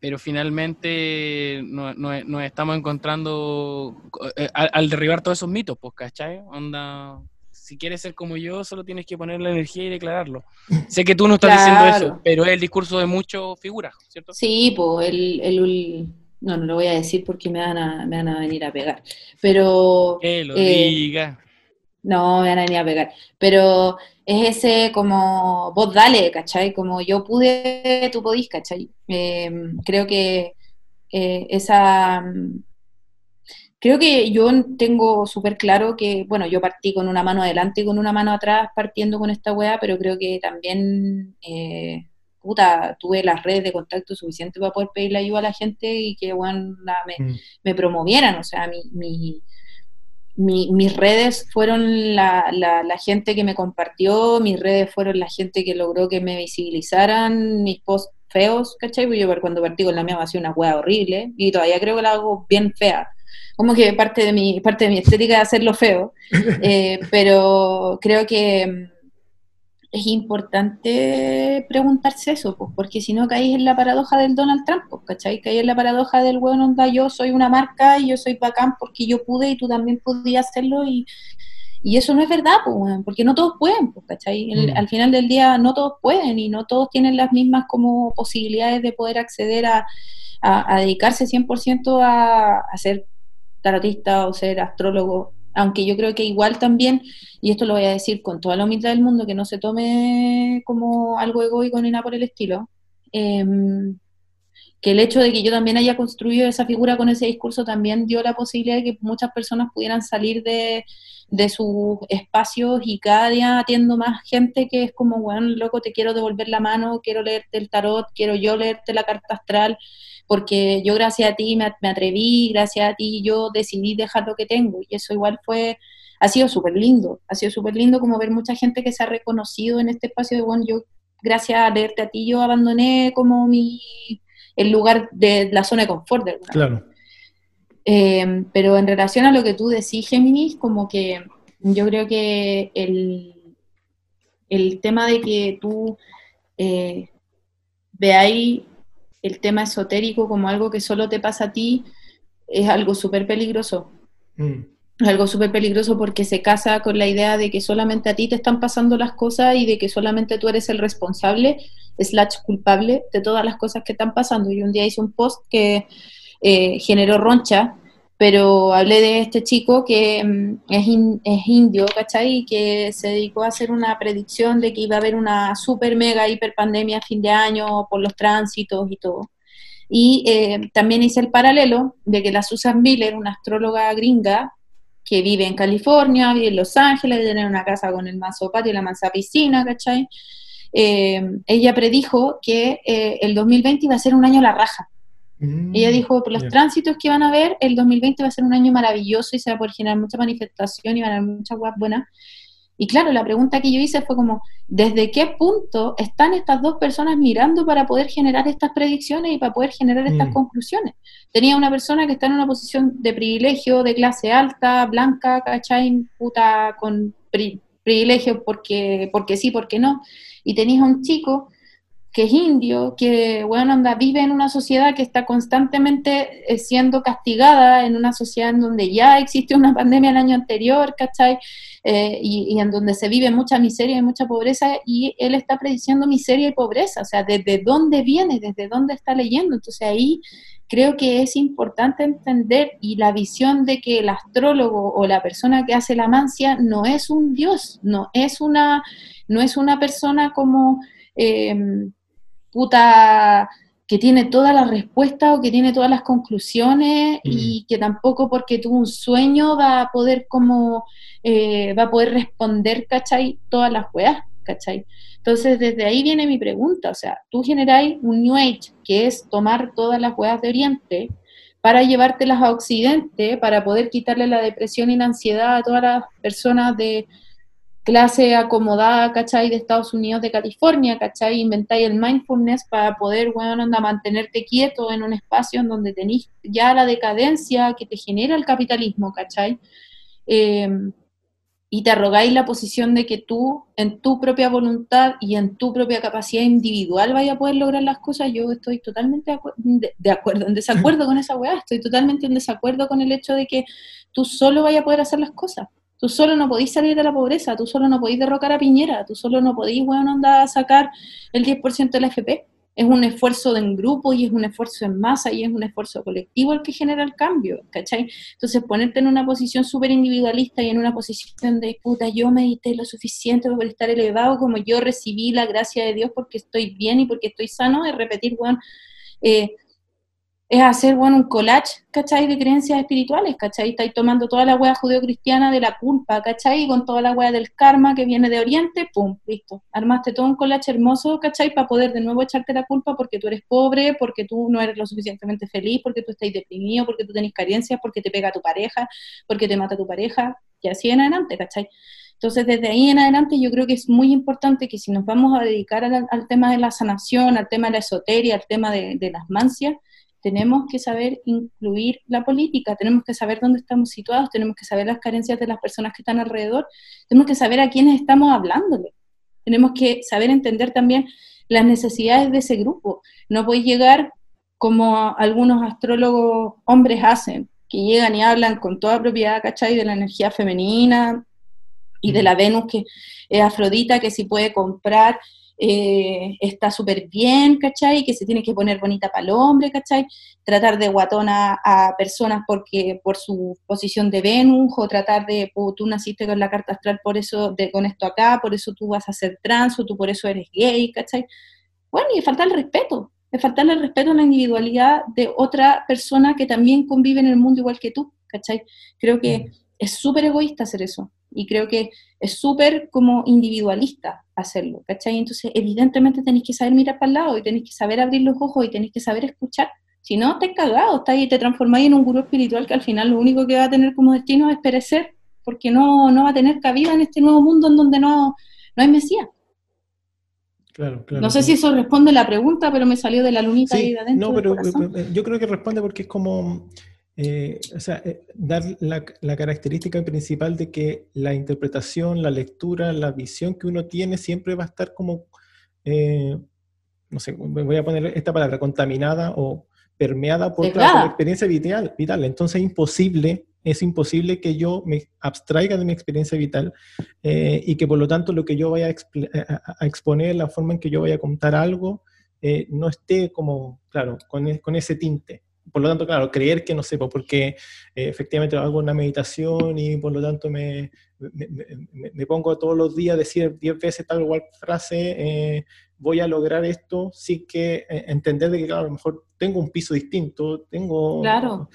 pero finalmente nos, estamos encontrando eh, al, derribar todos esos mitos, pues, ¿cachai? Onda, si quieres ser como yo, solo tienes que poner la energía y declararlo. sé que tú no estás diciendo eso, pero es el discurso de muchas figuras, ¿cierto? Sí, pues el, no, no lo voy a decir porque me van a, me van a venir a pegar. Pero. Que lo eh, diga. No, me van a venir a pegar. Pero es ese como, vos dale, ¿cachai? Como yo pude, tú podís, ¿cachai? Em, creo que eh, esa... Creo que yo tengo súper claro que, bueno, yo partí con una mano adelante y con una mano atrás partiendo con esta wea, pero creo que también, eh, puta, tuve las redes de contacto suficiente para poder pedirle ayuda a la gente y que, bueno, me, mm. me promovieran, o sea, mi, mi mis redes fueron la, la, gente que me compartió, mis redes fueron la gente que logró que me visibilizaran, mis posts feos, ¿cachai? Porque yo cuando partí con la mía me hacía una hueá horrible y todavía creo que la hago bien fea. Como que parte de mi, parte de mi estética es hacerlo feo. Eh, pero creo que es importante preguntarse eso, pues, porque si no caís en la paradoja del Donald Trump, pues, ¿cachai? Caís en la paradoja del bueno, onda, yo soy una marca y yo soy bacán porque yo pude y tú también podías hacerlo y, eso no es verdad, pues, porque no todos pueden, pues, ¿cachai? Mm. Al final del día no todos pueden y no todos tienen las mismas como posibilidades de poder acceder a, a, a dedicarse 100% a, a ser tarotista o ser astrólogo aunque yo creo que igual también, y esto lo voy a decir con toda la humildad del mundo, que no se tome como algo egoico ni nada por el estilo, em, que el hecho de que yo también haya construido esa figura con ese discurso también dio la posibilidad de que muchas personas pudieran salir de, de sus espacios y cada día atiendo más gente que es como, bueno, loco, te quiero devolver la mano, quiero leerte el tarot, quiero yo leerte la carta astral, porque yo gracias a ti me, atreví, gracias a ti yo decidí dejar lo que tengo y eso igual fue, ha sido súper lindo, ha sido súper lindo como ver mucha gente que se ha reconocido en este espacio de, bueno, yo gracias a leerte a ti yo abandoné como mi, el lugar de la zona de confort. De claro. Eh, pero en relación a lo que tú decís, Géminis, como que yo creo que el, el tema de que tú eh, veáis el tema esotérico como algo que solo te pasa a ti es algo súper peligroso. Mm. Algo súper peligroso porque se casa con la idea de que solamente a ti te están pasando las cosas y de que solamente tú eres el responsable, slash culpable de todas las cosas que están pasando. Y un día hice un post que eh, generó roncha pero hablé de este chico que mm, es, indio, ¿cachai? Que se dedicó a hacer una predicción de que iba a haber una super mega hiper pandemia a fin de año por los tránsitos y todo. Y eh, también hice el paralelo de que la Susan Miller, una astróloga gringa, que vive en California, vive en Los Ángeles, tiene una casa con el mazo patio y la mansa piscina, ¿cachai? Eh, ella predijo que eh, el 2020 iba a ser un año la raja Mm, Ella dijo, por los tránsitos que van a ver, el 2020 va a ser un año maravilloso y se va a poder generar mucha manifestación y van a haber muchas cosas buenas. Y claro, la pregunta que yo hice fue como, ¿desde qué punto están estas dos personas mirando para poder generar estas predicciones y para poder generar estas mm. conclusiones? Tenía una persona que está en una posición de privilegio, de clase alta, blanca, ¿cachai? Puta, con privilegio porque, porque sí, porque no. Y tenías a un chico que es indio, que, bueno, anda, vive en una sociedad que está constantemente eh, siendo castigada, en una sociedad en donde ya existe una pandemia el año anterior, ¿cachai? Eh, y, en donde se vive mucha miseria y mucha pobreza, y él está prediciendo miseria y pobreza, o sea, ¿desde dónde viene? ¿Desde dónde está leyendo? Entonces ahí creo que es importante entender y la visión de que el astrólogo o la persona que hace la mancia no es un dios, no es una, no es una persona como... Eh, puta que tiene todas las respuestas o que tiene todas las conclusiones y que tampoco porque tuvo un sueño va a poder como, eh, va a poder responder, ¿cachai? Todas las weas, ¿cachai? Entonces, desde ahí viene mi pregunta, o sea, tú generáis un New Age, que es tomar todas las weas de Oriente para llevártelas a Occidente, para poder quitarle la depresión y la ansiedad a todas las personas de clase acomodada, ¿cachai? De Estados Unidos, de California, ¿cachai? Inventáis el mindfulness para poder, bueno, anda, mantenerte quieto en un espacio en donde tenéis ya la decadencia que te genera el capitalismo, ¿cachai? Em, y te arrogáis la posición de que tú, en tu propia voluntad y en tu propia capacidad individual, vaya a poder lograr las cosas, yo estoy totalmente de, acuerdo, en desacuerdo con esa weá, estoy totalmente en desacuerdo con el hecho de que tú solo vayas a poder hacer las cosas. Tú solo no podís salir de la pobreza, tú solo no podís derrocar a Piñera, tú solo no podís, weón, andar a sacar el 10% del FP. es un esfuerzo en grupo y es un esfuerzo en masa y es un esfuerzo colectivo el que genera el cambio, ¿cachai? Entonces ponerte en una posición súper individualista y en una posición de, puta, yo medité lo suficiente para estar elevado como yo recibí la gracia de Dios porque estoy bien y porque estoy sano, es repetir, bueno, eh, es hacer, bueno, un collage, ¿cachai? De creencias espirituales, ¿cachai? Estáis tomando toda la hueá judeocristiana de la culpa, ¿cachai? Con toda la hueá del karma que viene de Oriente, pum, listo. Armaste todo un collage hermoso, ¿cachai? Para poder de nuevo echarte la culpa porque tú eres pobre, porque tú no eres lo suficientemente feliz, porque tú estás deprimido, porque tú tenés carencias, porque te pega tu pareja, porque te mata tu pareja, y así en adelante, ¿cachai? Entonces, desde ahí en adelante yo creo que es muy importante que si nos vamos a dedicar al, tema de la sanación, al tema de la esoteria, al tema de las mancias, tenemos que saber incluir la política, tenemos que saber dónde estamos situados, tenemos que saber las carencias de las personas que están alrededor, tenemos que saber a quiénes estamos hablándole, tenemos que saber entender también las necesidades de ese grupo. No puede llegar como algunos astrólogos hombres hacen, que llegan y hablan con toda propiedad, ¿cachai? De la energía femenina y de la Venus que es Afrodita, que si puede comprar eh, está súper bien, ¿cachai? Que se tiene que poner bonita para el hombre, ¿cachai? Tratar de guatona a personas porque por su posición de Venus, o tratar de, tú naciste con la carta astral por eso, de, con esto acá, por eso tú vas a ser trans, o tú por eso eres gay, ¿cachai? Bueno, y falta el respeto, es faltarle el respeto a la individualidad de otra persona que también convive en el mundo igual que tú, ¿cachai? Creo que mm. Es súper egoísta hacer eso, y creo que es súper como individualista hacerlo, ¿cachai? Entonces, evidentemente tenéis que saber mirar para el lado y tenéis que saber abrir los ojos y tenéis que saber escuchar. Si no, te cagado, está ahí, te transformáis en un gurú espiritual que al final lo único que va a tener como destino es perecer, porque no, no va a tener cabida en este nuevo mundo en donde no, no hay Mesías. Claro, claro, no sé si eso responde a la pregunta, pero me salió de la lunita ahí de adentro. No, pero yo creo que responde porque es como eh, o sea, eh, dar la, característica principal de que la interpretación, la lectura, la visión que uno tiene siempre va a estar como, eh, no sé, voy a poner esta palabra, contaminada o permeada por, la, experiencia vital, vital. Entonces es imposible, es imposible que yo me abstraiga de mi experiencia vital y que por lo tanto lo que yo vaya a, exponer, la forma en que yo vaya a contar algo, no esté como, claro, con, e, con ese tinte por lo tanto, claro, creer que no sé, porque eh, efectivamente hago una meditación y por lo tanto me, me, pongo todos los días a decir 10 veces tal o cual frase, eh, voy a lograr esto sin que eh, entender de que, claro, a lo mejor tengo un piso distinto, tengo... Claro.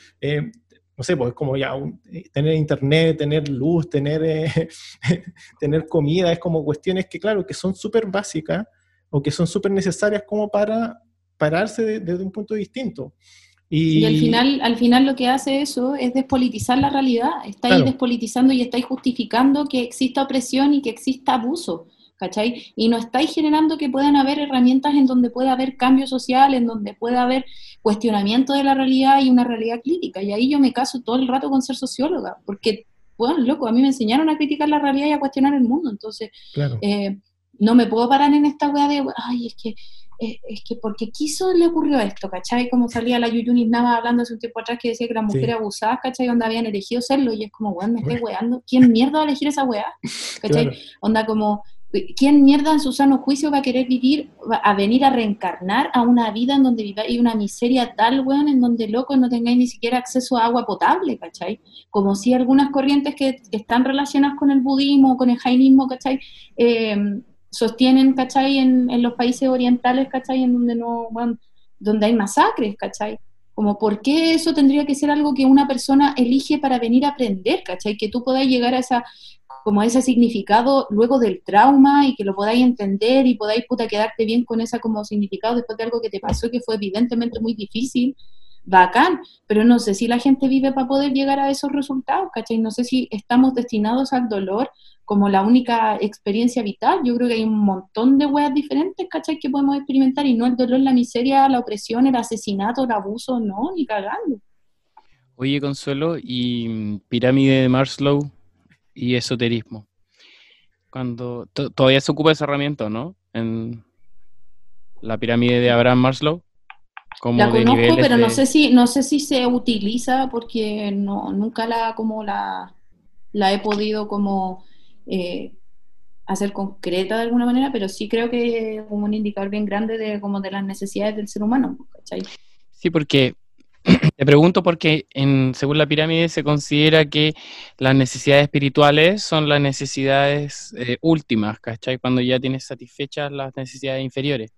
no sé, pues como ya tener internet, tener luz, tener, tener comida, es como cuestiones que, claro, que son súper básicas o que son súper necesarias como para pararse desde un punto distinto. Y, al, final, al final lo que hace eso es despolitizar la realidad, estáis despolitizando y estáis justificando que exista opresión y que exista abuso, ¿cachai? Y no estáis generando que puedan haber herramientas en donde pueda haber cambio social, en donde pueda haber cuestionamiento de la realidad y una realidad crítica. Y ahí yo me caso todo el rato con ser socióloga, porque, bueno, loco, a mí me enseñaron a criticar la realidad y a cuestionar el mundo, entonces eh, no me puedo parar en esta wea de, ay, es que es, que porque quiso le ocurrió esto, ¿cachai? Como salía la Yuyunis Nava hablando hace un tiempo atrás que decía que las mujeres abusadas, ¿cachai? Donde habían elegido serlo y es como, weón, me estoy weando. ¿Quién mierda va a elegir esa weá? ¿Cachai? Onda como, ¿quién mierda en su sano juicio va a querer vivir, a venir a reencarnar a una vida en donde viváis una miseria tal, weón, en donde locos no tengáis ni siquiera acceso a agua potable, ¿cachai? Como si algunas corrientes que, están relacionadas con el budismo, con el jainismo, ¿cachai? Eh, sostienen, ¿cachai? En, en, los países orientales, ¿cachai? En donde no, bueno, donde hay masacres, ¿cachai? Como, ¿por qué eso tendría que ser algo que una persona elige para venir a aprender, ¿cachai? Que tú podáis llegar a esa, como a ese significado luego del trauma y que lo podáis entender y podáis, puta, quedarte bien con esa como significado después de algo que te pasó que fue evidentemente muy difícil, bacán, pero no sé si la gente vive para poder llegar a esos resultados, ¿cachai? No sé si estamos destinados al dolor como la única experiencia vital. Yo creo que hay un montón de weas diferentes, ¿cachai? Que podemos experimentar y no el dolor, la miseria, la opresión, el asesinato, el abuso, no, ni cagando. Oye, Consuelo, y mm, pirámide de Marslow y esoterismo. Cuando todavía se ocupa esa herramienta, ¿no? En la pirámide de Abraham Maslow. Como la conozco, pero no sé si no sé si se utiliza porque no nunca la como la la he podido como eh, a ser concreta de alguna manera, pero sí creo que es como un indicador bien grande de, como de las necesidades del ser humano. Sí, porque te pregunto porque en, según la pirámide se considera que las necesidades espirituales son las necesidades eh, últimas, ¿cachai? Cuando ya tienes satisfechas las necesidades inferiores.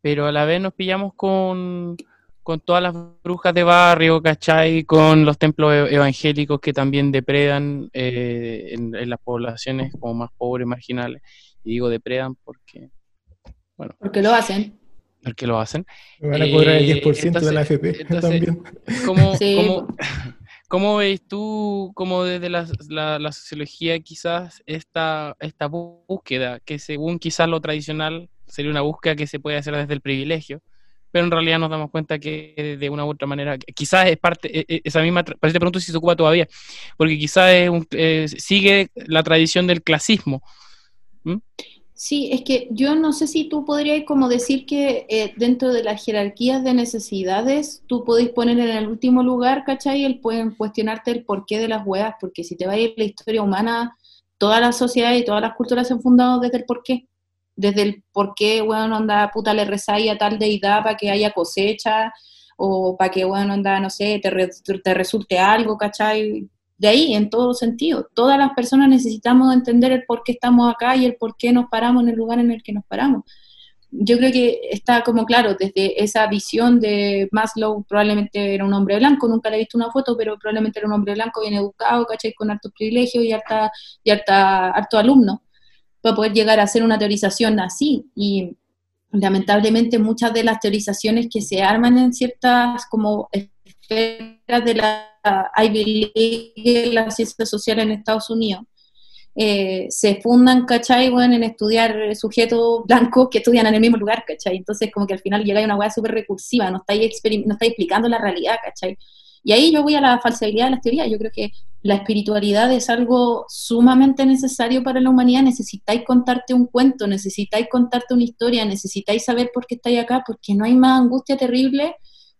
Pero a la vez nos pillamos con, con todas las brujas de barrio, ¿cachai? Con los templos e-, evangélicos que también depredan eh, en, las poblaciones como más pobres, marginales. Y digo depredan porque, bueno. Porque lo hacen. Porque lo hacen. van a cobrar el 10% de la AFP también. ¿cómo, cómo, ves tú, como desde la, la, sociología quizás, esta, esta búsqueda, que según quizás lo tradicional sería una búsqueda que se puede hacer desde el privilegio, pero en realidad nos damos cuenta que de una u otra manera, quizás es parte, e, e, esa misma, parece pronto si se ocupa todavía, porque quizás sigue la tradición del clasismo. Sí, es que yo no sé si tú podrías como decir que eh, dentro de las jerarquías de necesidades tú podés poner en el último lugar, ¿cachai? El pueden cuestionarte el porqué de las huevas, porque si te va a ir la historia humana, todas las sociedades y todas las culturas se han fundado desde el porqué desde el por qué, bueno, anda, puta, le rezáis a tal deidad para que haya cosecha, o para que, bueno, anda, no sé, te, te resulte algo, ¿cachai? De ahí, en todo sentido. Todas las personas necesitamos entender el por qué estamos acá y el por qué nos paramos en el lugar en el que nos paramos. Yo creo que está como claro, desde esa visión de Maslow, probablemente era un hombre blanco, nunca le he visto una foto, pero probablemente era un hombre blanco bien educado, ¿cachai? Con altos privilegios y harta, y harta, harto alumno para poder llegar a hacer una teorización así. Y lamentablemente muchas de las teorizaciones que se arman en ciertas como esferas de la Ivy League, la ciencia social en Estados Unidos, eh, se fundan, ¿cachai? Bueno, en estudiar sujetos blancos que estudian en el mismo lugar, ¿cachai? Entonces como que al final llega una hueá súper recursiva, no estáis, no estáis explicando la realidad, ¿cachai? Y ahí yo voy a la falsedad de las teorías. Yo creo que la espiritualidad es algo sumamente necesario para la humanidad. Necesitáis contarte un cuento, necesitáis contarte una historia, necesitáis saber por qué estáis acá, porque no hay más angustia terrible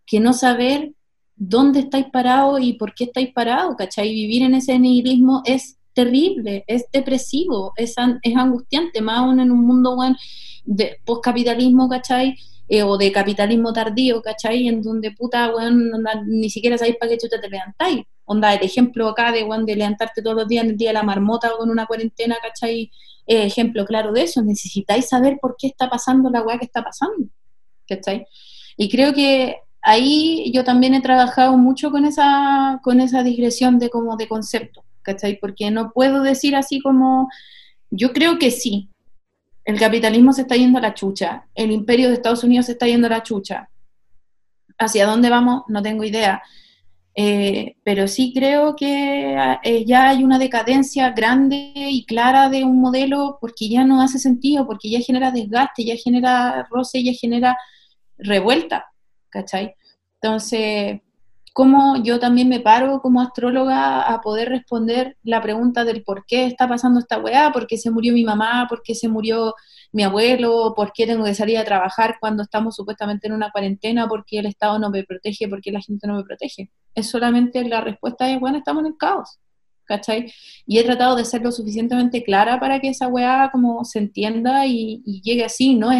que no saber dónde estáis parados y por qué estáis parados, ¿cachai? Vivir en ese nihilismo es terrible, es depresivo, es, es angustiante, más aún en un mundo bueno, de postcapitalismo, ¿cachai? Eh, o de capitalismo tardío, ¿cachai? En donde puta, weón, ni siquiera sabéis para qué chuta te levantáis. Onda, el ejemplo acá de, weón, de levantarte todos los días en el día de la marmota o con una cuarentena, ¿cachai? Eh, ejemplo claro de eso. Necesitáis saber por qué está pasando la weá que está pasando, ¿cachai? Y creo que ahí yo también he trabajado mucho con esa, con esa digresión de como de concepto, ¿cachai? Porque no puedo decir así como, yo creo que sí, el capitalismo se está yendo a la chucha, el imperio de Estados Unidos se está yendo a la chucha. ¿Hacia dónde vamos? No tengo idea. Eh, pero sí creo que eh, ya hay una decadencia grande y clara de un modelo porque ya no hace sentido, porque ya genera desgaste, ya genera roce, ya genera revuelta, ¿cachai? Entonces, cómo yo también me paro como astróloga a poder responder la pregunta del por qué está pasando esta weá, por qué se murió mi mamá, por qué se murió mi abuelo, por qué tengo que salir a trabajar cuando estamos supuestamente en una cuarentena, por qué el Estado no me protege, por qué la gente no me protege. Es solamente la respuesta de, bueno, estamos en el caos. ¿Cachai? Y he tratado de ser lo suficientemente clara para que esa weá como se entienda y, llegue así, ¿no?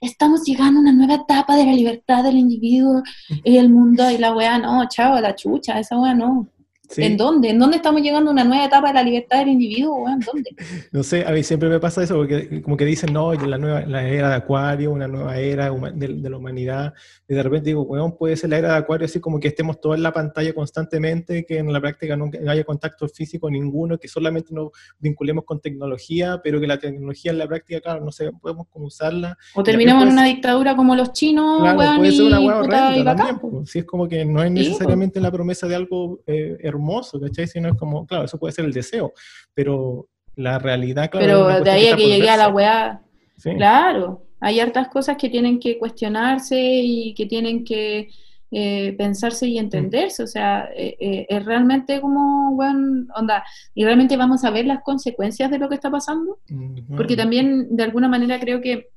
estamos llegando a una nueva etapa de la libertad del individuo y el mundo y la weá, no, chao, la chucha, esa weá no. ¿En dónde? ¿En dónde estamos llegando a una nueva etapa de la libertad del individuo? ¿En dónde? No sé, a mí siempre me pasa eso, porque como que dicen, no, la nueva la era de Acuario, una nueva era de, la humanidad, y de repente digo, bueno, puede ser la era de Acuario así como que estemos todos en la pantalla constantemente, que en la práctica no haya contacto físico ninguno, que solamente nos vinculemos con tecnología, pero que la tecnología en la práctica, claro, no sé, podemos cómo usarla. O terminamos en una dictadura como los chinos, claro, puede ser una hueá también, si es como que no es necesariamente la promesa de algo eh, hermoso hermoso, ¿cachai? Si no es como, claro, eso puede ser el deseo, pero la realidad, claro. Pero de ahí a que llegué a la weá, claro, hay hartas cosas que tienen que cuestionarse y que tienen que eh, pensarse y entenderse, o sea, eh, eh, es realmente como, bueno, onda, y realmente vamos a ver las consecuencias de lo que está pasando, porque también de alguna manera creo que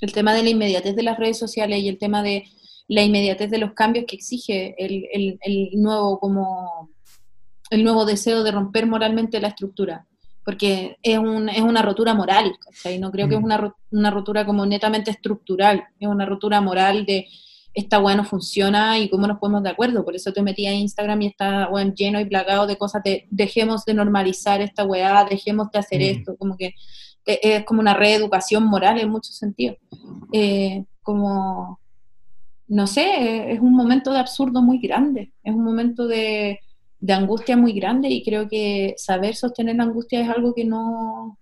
el tema de la inmediatez de las redes sociales y el tema de la inmediatez de los cambios que exige el, nuevo como el nuevo deseo de romper moralmente la estructura. porque es, un, es una rotura moral, ¿cachai? No creo que es mm. una, una rotura como netamente estructural, es una rotura moral de esta weá no funciona y cómo nos ponemos de acuerdo. Por eso te metí a Instagram y está weá lleno y plagado de cosas de dejemos de normalizar esta weá, dejemos de hacer mm. esto, como que e, es como una reeducación moral en muchos sentidos. Eh, como, no sé, es un momento de absurdo muy grande, es un momento de, angustia muy grande y creo que saber sostener la angustia es algo que no,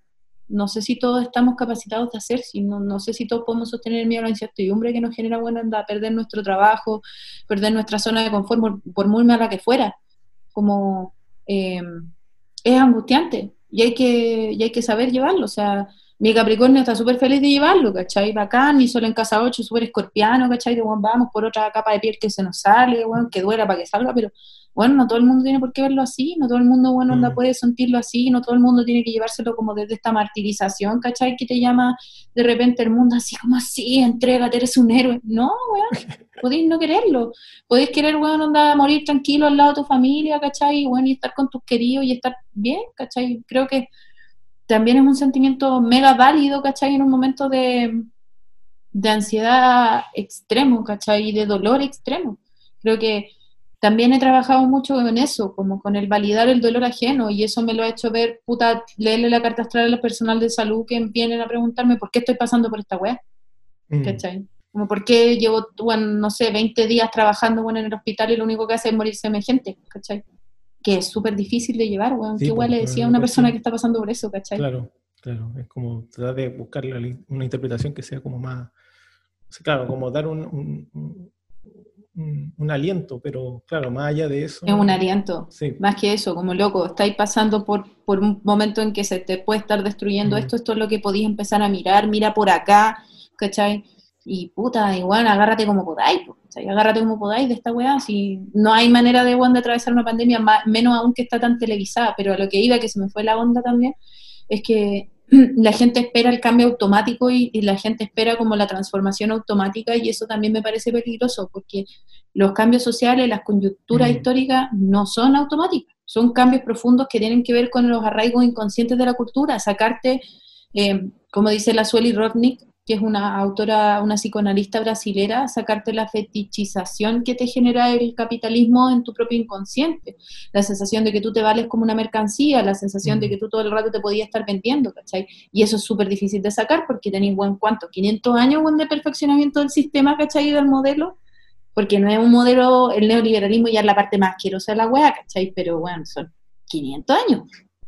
no sé si todos estamos capacitados de hacer, si no, no sé si todos podemos sostener el miedo a la incertidumbre que nos genera buena anda, perder nuestro trabajo, perder nuestra zona de confort, por, muy mala que fuera. Como eh, es angustiante y hay, que, y hay que saber llevarlo. O sea, mi Capricornio está súper feliz de llevarlo, ¿cachai? Bacán, mi Sol en casa 8, súper escorpiano, ¿cachai? De, bueno, vamos por otra capa de piel que se nos sale, bueno, que duela para que salga, pero bueno, no todo el mundo tiene por qué verlo así, no todo el mundo, bueno, mm. puede sentirlo así, no todo el mundo tiene que llevárselo como desde esta martirización, ¿cachai? Que te llama de repente el mundo así como así, entrégate, eres un héroe. No, weón, podéis no quererlo. Podéis querer, weón, andar a morir tranquilo al lado de tu familia, ¿cachai? Y, bueno, y estar con tus queridos y estar bien, ¿cachai? Creo que también es un sentimiento mega válido, ¿cachai? En un momento de, de ansiedad extremo, ¿cachai? Y de dolor extremo. Creo que también he trabajado mucho en eso, como con el validar el dolor ajeno, y eso me lo ha hecho ver, puta, leerle la carta astral a los personal de salud que vienen a preguntarme por qué estoy pasando por esta web, mm. ¿cachai? Como por qué llevo, bueno, no sé, 20 días trabajando bueno, en el hospital y lo único que hace es morirse de gente, ¿cachai? Que es súper difícil de llevar, weón. ¿Qué igual le decía a una persona que está pasando por eso, ¿cachai? Claro, claro. Es como tratar de buscar una interpretación que sea como más. claro, como dar un, un, aliento, pero claro, más allá de eso. Es un aliento, más que eso, como loco, estáis pasando por, por un momento en que se te puede estar destruyendo esto, esto es lo que podéis empezar a mirar, mira por acá, ¿cachai? Y puta, igual, agárrate como podáis, ¿cachai? agárrate como podáis de esta weá, si no hay manera de, de atravesar una pandemia, menos aún que está tan televisada, pero a lo que iba, que se me fue la onda también, es que la gente espera el cambio automático y, la gente espera como la transformación automática y eso también me parece peligroso porque los cambios sociales, las coyunturas históricas no son automáticas, son cambios profundos que tienen que ver con los arraigos inconscientes de la cultura, sacarte, eh, como dice la Sueli Rodnick, que es una autora, una psicoanalista brasilera, sacarte la fetichización que te genera el capitalismo en tu propio inconsciente, la sensación de que tú te vales como una mercancía, la sensación de mm. que tú todo el rato te podías estar vendiendo, ¿cachai? Y eso es súper difícil de sacar porque tenéis, buen ¿cuánto? 500 años buen de perfeccionamiento del sistema, ¿cachai? Del modelo, porque no es un modelo, el neoliberalismo ya es la parte más asquerosa de la weá, ¿cachai? Pero bueno, son 500 años.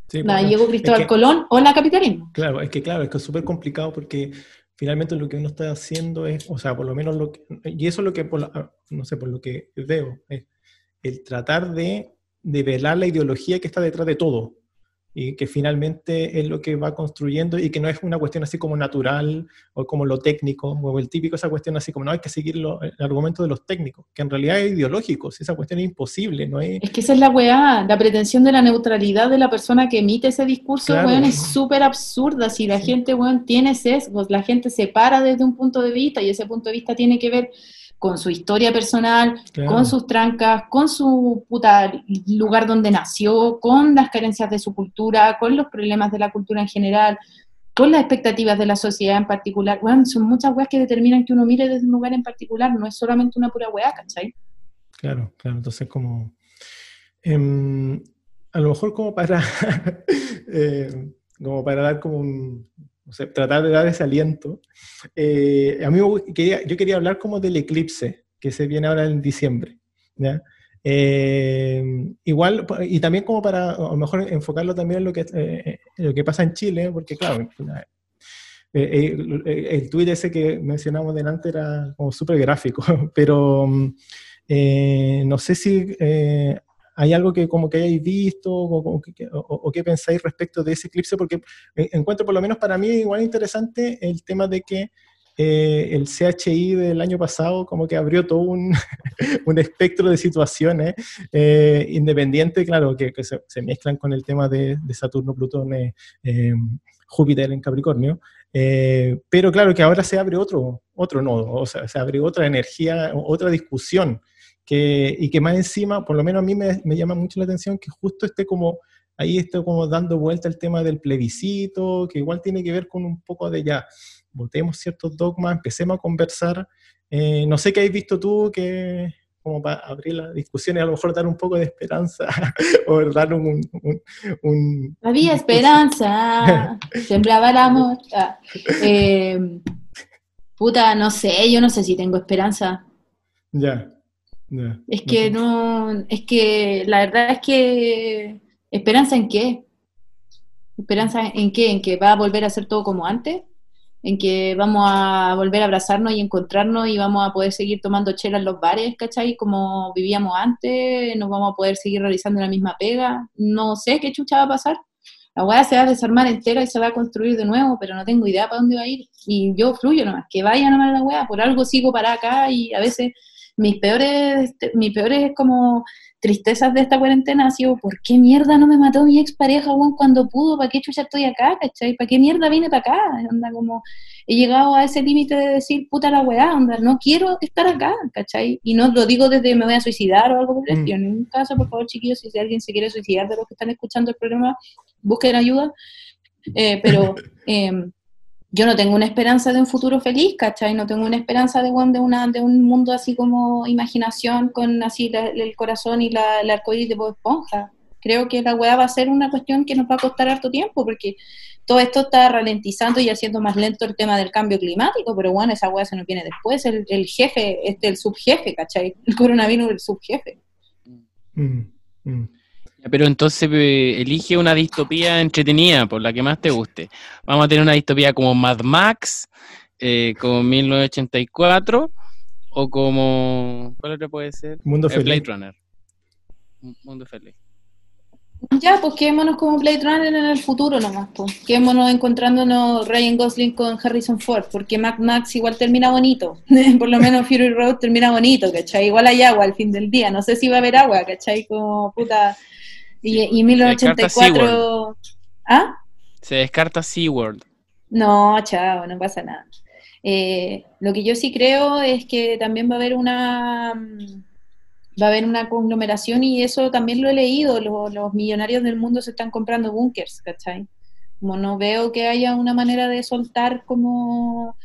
Sí, la llegó Cristóbal Colón o la capitalismo. Claro, es que claro, es que es súper complicado porque finalmente lo que uno está haciendo es, o sea, por lo menos lo que, y eso es lo que, ah, no sé, por lo que veo, es el tratar de, de velar la ideología que está detrás de todo y que finalmente es lo que va construyendo y que no es una cuestión así como natural o como lo técnico, o el típico esa cuestión así como no hay que seguir el argumento de los técnicos, que en realidad es ideológico, esa cuestión es imposible, no es... Es que esa es la weá, la pretensión de la neutralidad de la persona que emite ese discurso, weón, es súper absurda, si la gente, weón, tiene sesgos, la gente se para desde un punto de vista y ese punto de vista tiene que ver con su historia personal, con sus trancas, con su puta lugar donde nació, con las carencias de su cultura, con los problemas de la cultura en general, con las expectativas de la sociedad en particular. Bueno, son muchas weas que determinan que uno mire desde un lugar en particular, no es solamente una pura wea, ¿cachai? Claro, claro, entonces como... Em, a lo mejor como para... Eh, como para dar como un, tratar de dar ese aliento. Eh, a mí quería, yo quería hablar como del eclipse que se viene ahora en diciembre. Eh, igual, y también como para a lo mejor enfocarlo también en lo que, eh, lo que pasa en Chile, porque claro, el, el, tuit ese que mencionamos delante era como súper gráfico, pero no sé si ¿Hay algo que como que hayáis visto o, o, qué pensáis respecto de ese eclipse? Porque encuentro por lo menos para mí igual interesante el tema de que eh, el CHI del año pasado como que abrió todo un, un espectro de situaciones eh, independientes, claro, que, se, mezclan con el tema de, Saturno, Plutón, eh, Júpiter en Capricornio, pero claro que ahora se abre otro, otro nodo, o sea, se abre otra energía, otra discusión que, y que más encima, por lo menos a mí me, me, llama mucho la atención que justo esté como ahí está como dando vuelta el tema del plebiscito, que igual tiene que ver con un poco de ya, votemos ciertos dogmas, empecemos a conversar. Eh, no sé qué has visto tú que como para abrir la discusión y a lo mejor dar un poco de esperanza o dar un... un, Había esperanza, sembraba el amor. Ah, eh, puta, no sé, yo no sé si tengo esperanza. Ya. Es que no, es que la verdad es que esperanza en qué? Esperanza en qué? En que va a volver a ser todo como antes en que vamos a volver a abrazarnos y encontrarnos y vamos a poder seguir tomando chela en los bares, ¿cachai? Como vivíamos antes, nos vamos a poder seguir realizando la misma pega. No sé qué chucha va a pasar. La weá se va a desarmar entera y se va a construir de nuevo, pero no tengo idea para dónde va a ir. Y yo fluyo nomás, que vaya nomás la weá. Por algo sigo para acá y a veces mis peores, mis peores como tristezas de esta cuarentena ha sido, ¿por qué mierda no me mató mi expareja, weón, cuando pudo? ¿Para qué chucha estoy acá, cachai? ¿Para qué mierda vine para acá? Onda, como, he llegado a ese límite de decir, puta la weá, onda, no quiero estar acá, cachai? Y no lo digo desde me voy a suicidar o algo por el mm. estilo. En ningún caso, por favor, chiquillos, si alguien se quiere suicidar de los que están escuchando el programa, busquen ayuda. Eh, pero... Eh, yo no tengo una esperanza de un futuro feliz, ¿cachai? No tengo una esperanza de, de, una, de un mundo así como imaginación con así el corazón y la, el arcoíris de Bob Esponja. Creo que la weá va a ser una cuestión que nos va a costar harto tiempo porque todo esto está ralentizando y haciendo más lento el tema del cambio climático, pero bueno, esa weá se nos viene después. El, el jefe, este, el subjefe, ¿cachai? El coronavirus, el subjefe. Mm, mm. Pero entonces eh, elige una distopía entretenida, por la que más te guste. Vamos a tener una distopía como Mad Max, eh, como 1984, o como. ¿Cuál otro puede ser? Mundo eh, Blade Runner. Mundo feliz. Ya, pues quedémonos como Blade Runner en el futuro nomás, pues. Quedémonos encontrándonos Ryan Gosling con Harrison Ford, porque Mad Max igual termina bonito. Por lo menos Fury Road termina bonito, ¿cachai? Igual hay agua al fin del día. No sé si va a haber agua, ¿cachai? Como puta y, y 1984... ¿Ah? Se descarta SeaWorld. No, chao, no pasa nada. Eh, lo que yo sí creo es que también va a haber una va a haber una conglomeración y eso también lo he leído, los, millonarios del mundo se están comprando bunkers, ¿cachai? Como no veo que haya una manera de soltar como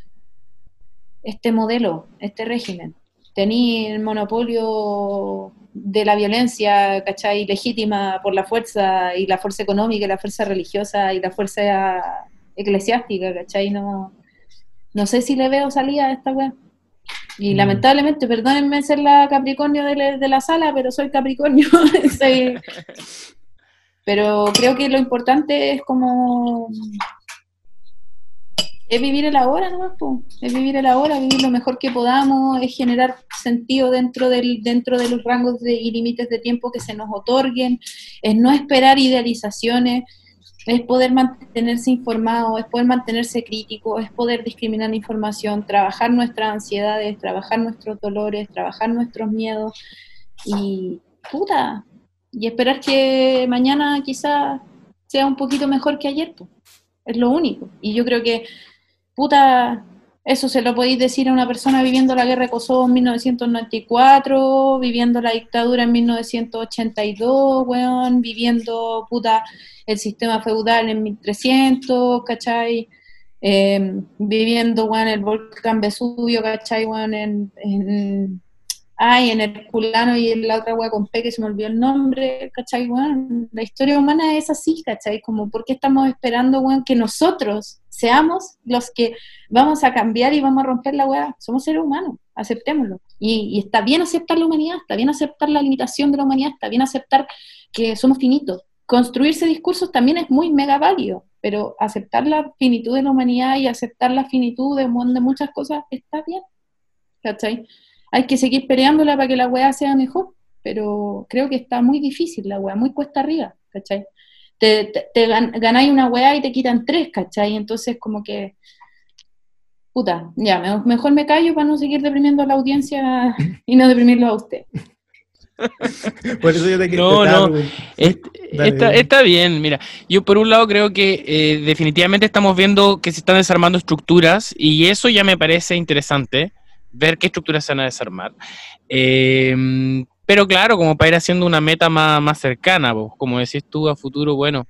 este modelo, este régimen. Tení el monopolio de la violencia, ¿cachai? Legítima por la fuerza y la fuerza económica y la fuerza religiosa y la fuerza eclesiástica, ¿cachai? No, no sé si le veo salida a esta web. Y mm. lamentablemente, perdónenme ser la Capricornio de, de la sala, pero soy Capricornio. Pero creo que lo importante es como es vivir el ahora ¿no? es vivir el ahora, vivir lo mejor que podamos, es generar sentido dentro, del, dentro de los rangos de, y límites de tiempo que se nos otorguen, es no esperar idealizaciones, es poder mantenerse informado, es poder mantenerse crítico, es poder discriminar información, trabajar nuestras ansiedades, trabajar nuestros dolores, trabajar nuestros miedos y puta, y esperar que mañana quizás sea un poquito mejor que ayer, pues. es lo único. Y yo creo que puta, eso se lo podéis decir a una persona viviendo la guerra de Kosovo en 1994, viviendo la dictadura en 1982, weón, viviendo, puta, el sistema feudal en 1300, ¿cachai? Em, viviendo, weón, el volcán Vesubio, ¿cachai? Weón, en, en ay, en el culano y en la otra weá con P que se me olvidó el nombre, ¿cachai, weón? La historia humana es así, ¿cachai? Como, ¿por qué estamos esperando, weón, que nosotros seamos los que vamos a cambiar y vamos a romper la weá? Somos seres humanos, aceptémoslo. Y, está bien aceptar la humanidad, está bien aceptar la limitación de la humanidad, está bien aceptar que somos finitos. Construirse discursos también es muy mega válido, pero aceptar la finitud de la humanidad y aceptar la finitud de, de muchas cosas está bien, ¿cachai? Hay que seguir peleándola para que la weá sea mejor, pero creo que está muy difícil la weá, muy cuesta arriba, ¿cachai? Te, te, ganáis una weá y te quitan tres, ¿cachai? Entonces como que, puta, ya, mejor me callo para no seguir deprimiendo a la audiencia y no deprimirlo a usted. por eso yo te quiero No, no, está, está, bien, mira, yo por un lado creo que eh, definitivamente estamos viendo que se están desarmando estructuras y eso ya me parece interesante ver qué estructuras se van a desarmar. Eh, pero claro, como para ir haciendo una meta más, más cercana, como decís tú, a futuro, bueno.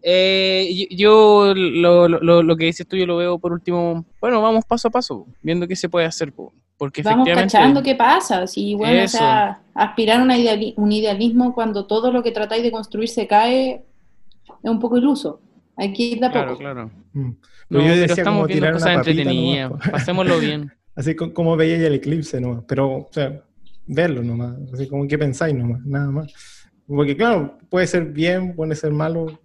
Eh, yo lo, lo, lo, que dices tú, yo lo veo por último, bueno, vamos paso a paso, viendo qué se puede hacer, porque Vamos cachando qué pasa, si bueno, o sea, aspirar a un idealismo cuando todo lo que tratáis de construir se cae es un poco iluso. Hay que ir de a claro, poco. Claro, mm. No, pero estamos viendo cosas entretenidas, pasémoslo bien. Así como veía el eclipse nomás, pero, o sea, verlo nomás, así como que pensáis nomás, nada más. Porque claro, puede ser bien, puede ser malo,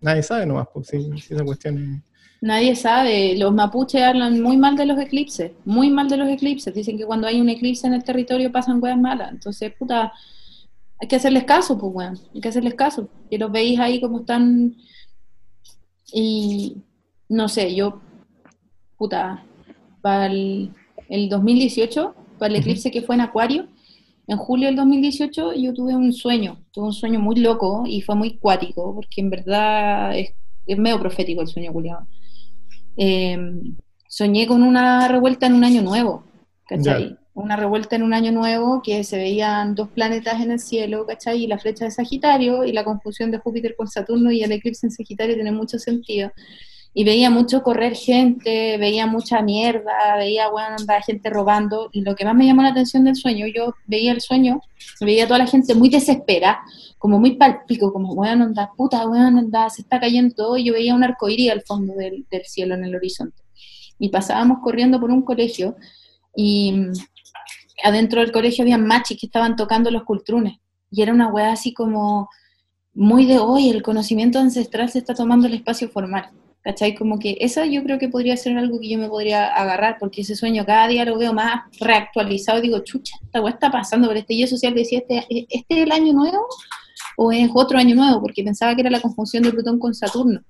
nadie sabe nomás, pues esa cuestión Nadie sabe, los mapuches hablan muy mal de los eclipses, muy mal de los eclipses, dicen que cuando hay un eclipse en el territorio pasan weas malas, entonces, puta, hay que hacerles caso, pues, weón, hay que hacerles caso, que los veis ahí como están, y no sé, yo, puta, para el, 2018, para el eclipse que fue en Acuario, en julio del 2018 yo tuve un sueño, tuve un sueño muy loco y fue muy cuático, porque en verdad es, medio profético el sueño, Julián. Em, soñé con una revuelta en un año nuevo, ¿cachai? Una revuelta en un año nuevo que se veían dos planetas en el cielo, ¿cachai? Y la flecha de Sagitario y la confusión de Júpiter con Saturno y el eclipse en Sagitario tiene mucho sentido y veía mucho correr gente, veía mucha mierda, veía, bueno, gente robando, y lo que más me llamó la atención del sueño, yo veía el sueño, veía a toda la gente muy desesperada, como muy palpico, como, bueno, anda, puta, bueno, anda, se está cayendo todo, y yo veía un arcoíris al fondo del, del cielo, en el horizonte. Y pasábamos corriendo por un colegio, y mm, adentro del colegio había machis que estaban tocando los cultrunes, y era una weá así como muy de hoy, el conocimiento ancestral se está tomando el espacio formal ¿cachai? Como que eso yo creo que podría ser algo que yo me podría agarrar, porque ese sueño cada día lo veo más reactualizado y digo, chucha, esta está pasando por este yo social, decía, ¿este, ¿este es el año nuevo o es otro año nuevo? Porque pensaba que era la conjunción de Plutón con Saturno.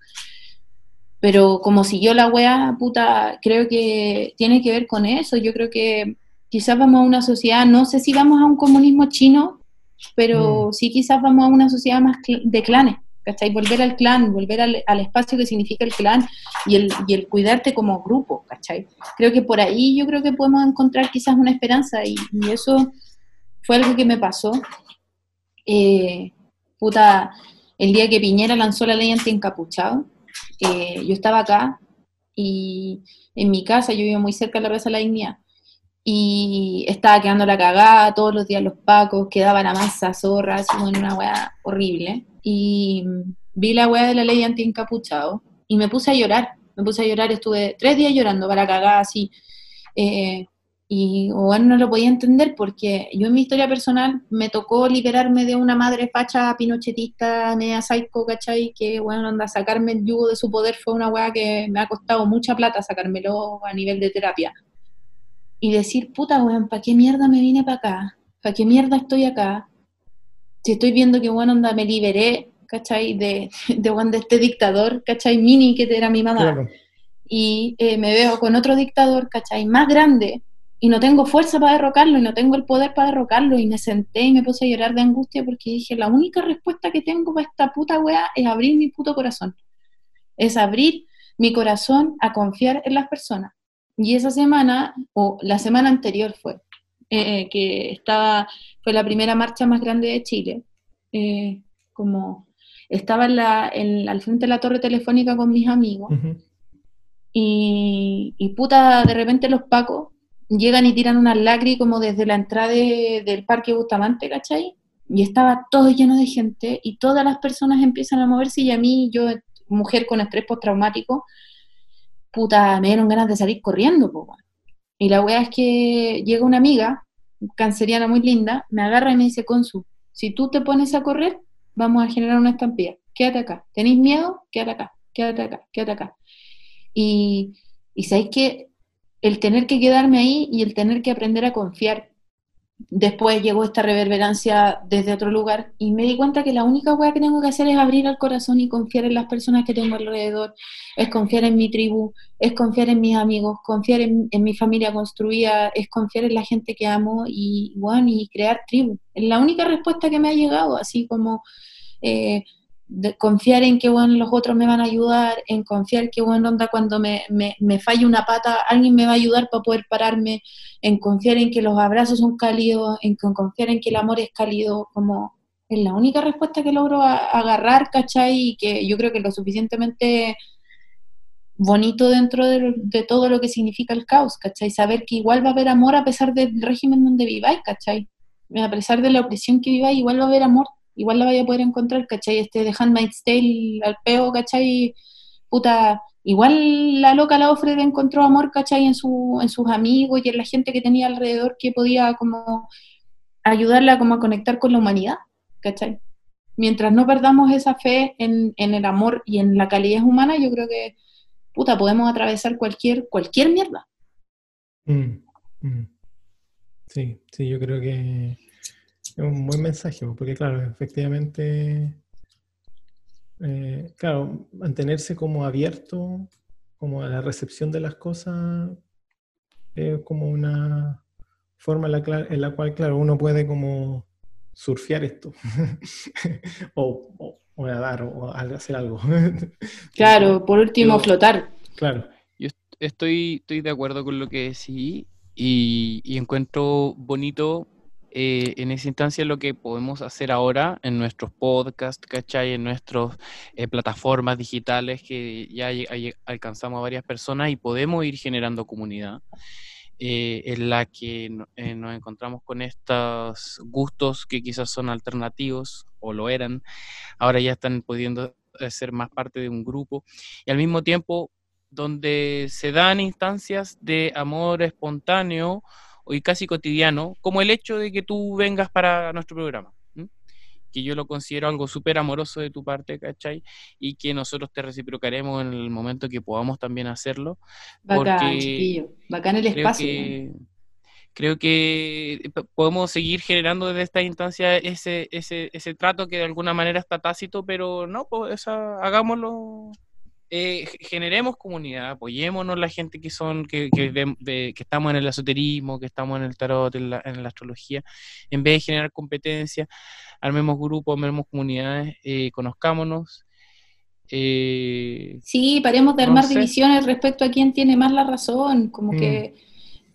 Pero como siguió la wea, puta, creo que tiene que ver con eso. Yo creo que quizás vamos a una sociedad, no sé si vamos a un comunismo chino, pero mm. sí quizás vamos a una sociedad más de clanes Volver al clan, volver al, espacio que significa el clan y el, cuidarte como grupo, ¿cachai? Creo que por ahí yo creo que podemos encontrar quizás una esperanza y, eso fue algo que me pasó. Eh, puta, el día que Piñera lanzó la ley anti-encapuchado, eh, yo estaba acá y en mi casa, yo vivo muy cerca de la Rosa de la Dignidad, y estaba quedando la cagada, todos los días los pacos, quedaban a masa zorras, en una weá horrible y vi la weá de la ley anti-encapuchado y me puse a llorar, me puse a llorar, estuve tres días llorando para cagar así. Eh, y bueno, no lo podía entender porque yo en mi historia personal me tocó liberarme de una madre facha pinochetista, nea psycho, ¿cachai? Que bueno, anda, sacarme el yugo de su poder fue una weá que me ha costado mucha plata sacármelo a nivel de terapia. Y decir, puta weón, ¿para qué mierda me vine para acá? ¿Para qué mierda estoy acá? Si estoy viendo que, bueno, onda, me liberé, ¿cachai? De, de, de este dictador, ¿cachai? Mini, que era mi mamá. Y eh, me veo con otro dictador, ¿cachai? Más grande, y no tengo fuerza para derrocarlo, y no tengo el poder para derrocarlo, y me senté y me puse a llorar de angustia porque dije, la única respuesta que tengo para esta puta weá es abrir mi puto corazón. Es abrir mi corazón a confiar en las personas. Y esa semana, o la semana anterior fue, eh, que estaba, fue la primera marcha más grande de Chile, eh, como estaba en la, al frente de la torre telefónica con mis amigos, y, y, puta, de repente los pacos llegan y tiran unas lágrimas como desde la entrada del Parque Bustamante, ¿cachai? Y estaba todo lleno de gente y todas las personas empiezan a moverse y a mí, yo, mujer con estrés postraumático, puta, me dieron ganas de salir corriendo, po, y la wea es que llega una amiga, canceriana muy linda, me agarra y me dice, Consu, si tú te pones a correr, vamos a generar una estampida. Quédate acá. ¿Tenéis miedo? Quédate acá, quédate acá, quédate acá. Y, y sabéis que el tener que quedarme ahí y el tener que aprender a confiar después llegó esta reverberancia desde otro lugar y me di cuenta que la única cosa que tengo que hacer es abrir el corazón y confiar en las personas que tengo alrededor, es confiar en mi tribu, es confiar en mis amigos, confiar en, mi familia construida, es confiar en la gente que amo y, bueno, y crear tribu. Es la única respuesta que me ha llegado, así como... Eh, confiar en que bueno, los otros me van a ayudar, en confiar que bueno, onda cuando me, me, me falle una pata, alguien me va a ayudar para poder pararme, en confiar en que los abrazos son cálidos, en confiar en que el amor es cálido, como es la única respuesta que logro agarrar, ¿cachai? Y que yo creo que es lo suficientemente bonito dentro de, de, todo lo que significa el caos, ¿cachai? Saber que igual va a haber amor a pesar del régimen donde viváis, ¿cachai? A pesar de la opresión que viváis, igual va a haber amor igual la vaya a poder encontrar, ¿cachai? Este de Handmaid's Tale al peo, ¿cachai? Puta, igual la loca la ofre encontró amor, ¿cachai? En, su, en sus amigos y en la gente que tenía alrededor que podía como ayudarla como a conectar con la humanidad, ¿cachai? Mientras no perdamos esa fe en, el amor y en la calidez humana, yo creo que, puta, podemos atravesar cualquier, cualquier mierda. Mm, mm. Sí, sí, yo creo que un buen mensaje, porque claro, efectivamente, eh, claro, mantenerse como abierto, como a la recepción de las cosas, es como una forma en la, en la cual, claro, uno puede como surfear esto, o, o, nadar, o hacer algo. claro, por último, flotar. Claro. Yo estoy, estoy de acuerdo con lo que decís y, y encuentro bonito eh, en esa instancia lo que podemos hacer ahora en nuestros podcasts, ¿cachai? En nuestras eh, plataformas digitales que ya alcanzamos a varias personas y podemos ir generando comunidad. Eh, en la que nos encontramos con estos gustos que quizás son alternativos o lo eran, ahora ya están pudiendo ser más parte de un grupo y al mismo tiempo donde se dan instancias de amor espontáneo y casi cotidiano, como el hecho de que tú vengas para nuestro programa. Que yo lo considero algo súper amoroso de tu parte, ¿cachai? Y que nosotros te reciprocaremos en el momento que podamos también hacerlo. Bacán, chiquillo. Bacán el espacio. creo que podemos seguir generando desde esta instancia ese, ese, ese trato que de alguna manera está tácito, pero no, pues hagámoslo eh, generemos comunidad, apoyémonos la gente que son, que, que, estamos en el esoterismo, que estamos en el tarot, en la, astrología, en vez de generar competencia, armemos grupos, armemos comunidades, eh, conozcámonos. Eh, sí, paremos de armar divisiones respecto a quién tiene más la razón, como que mm.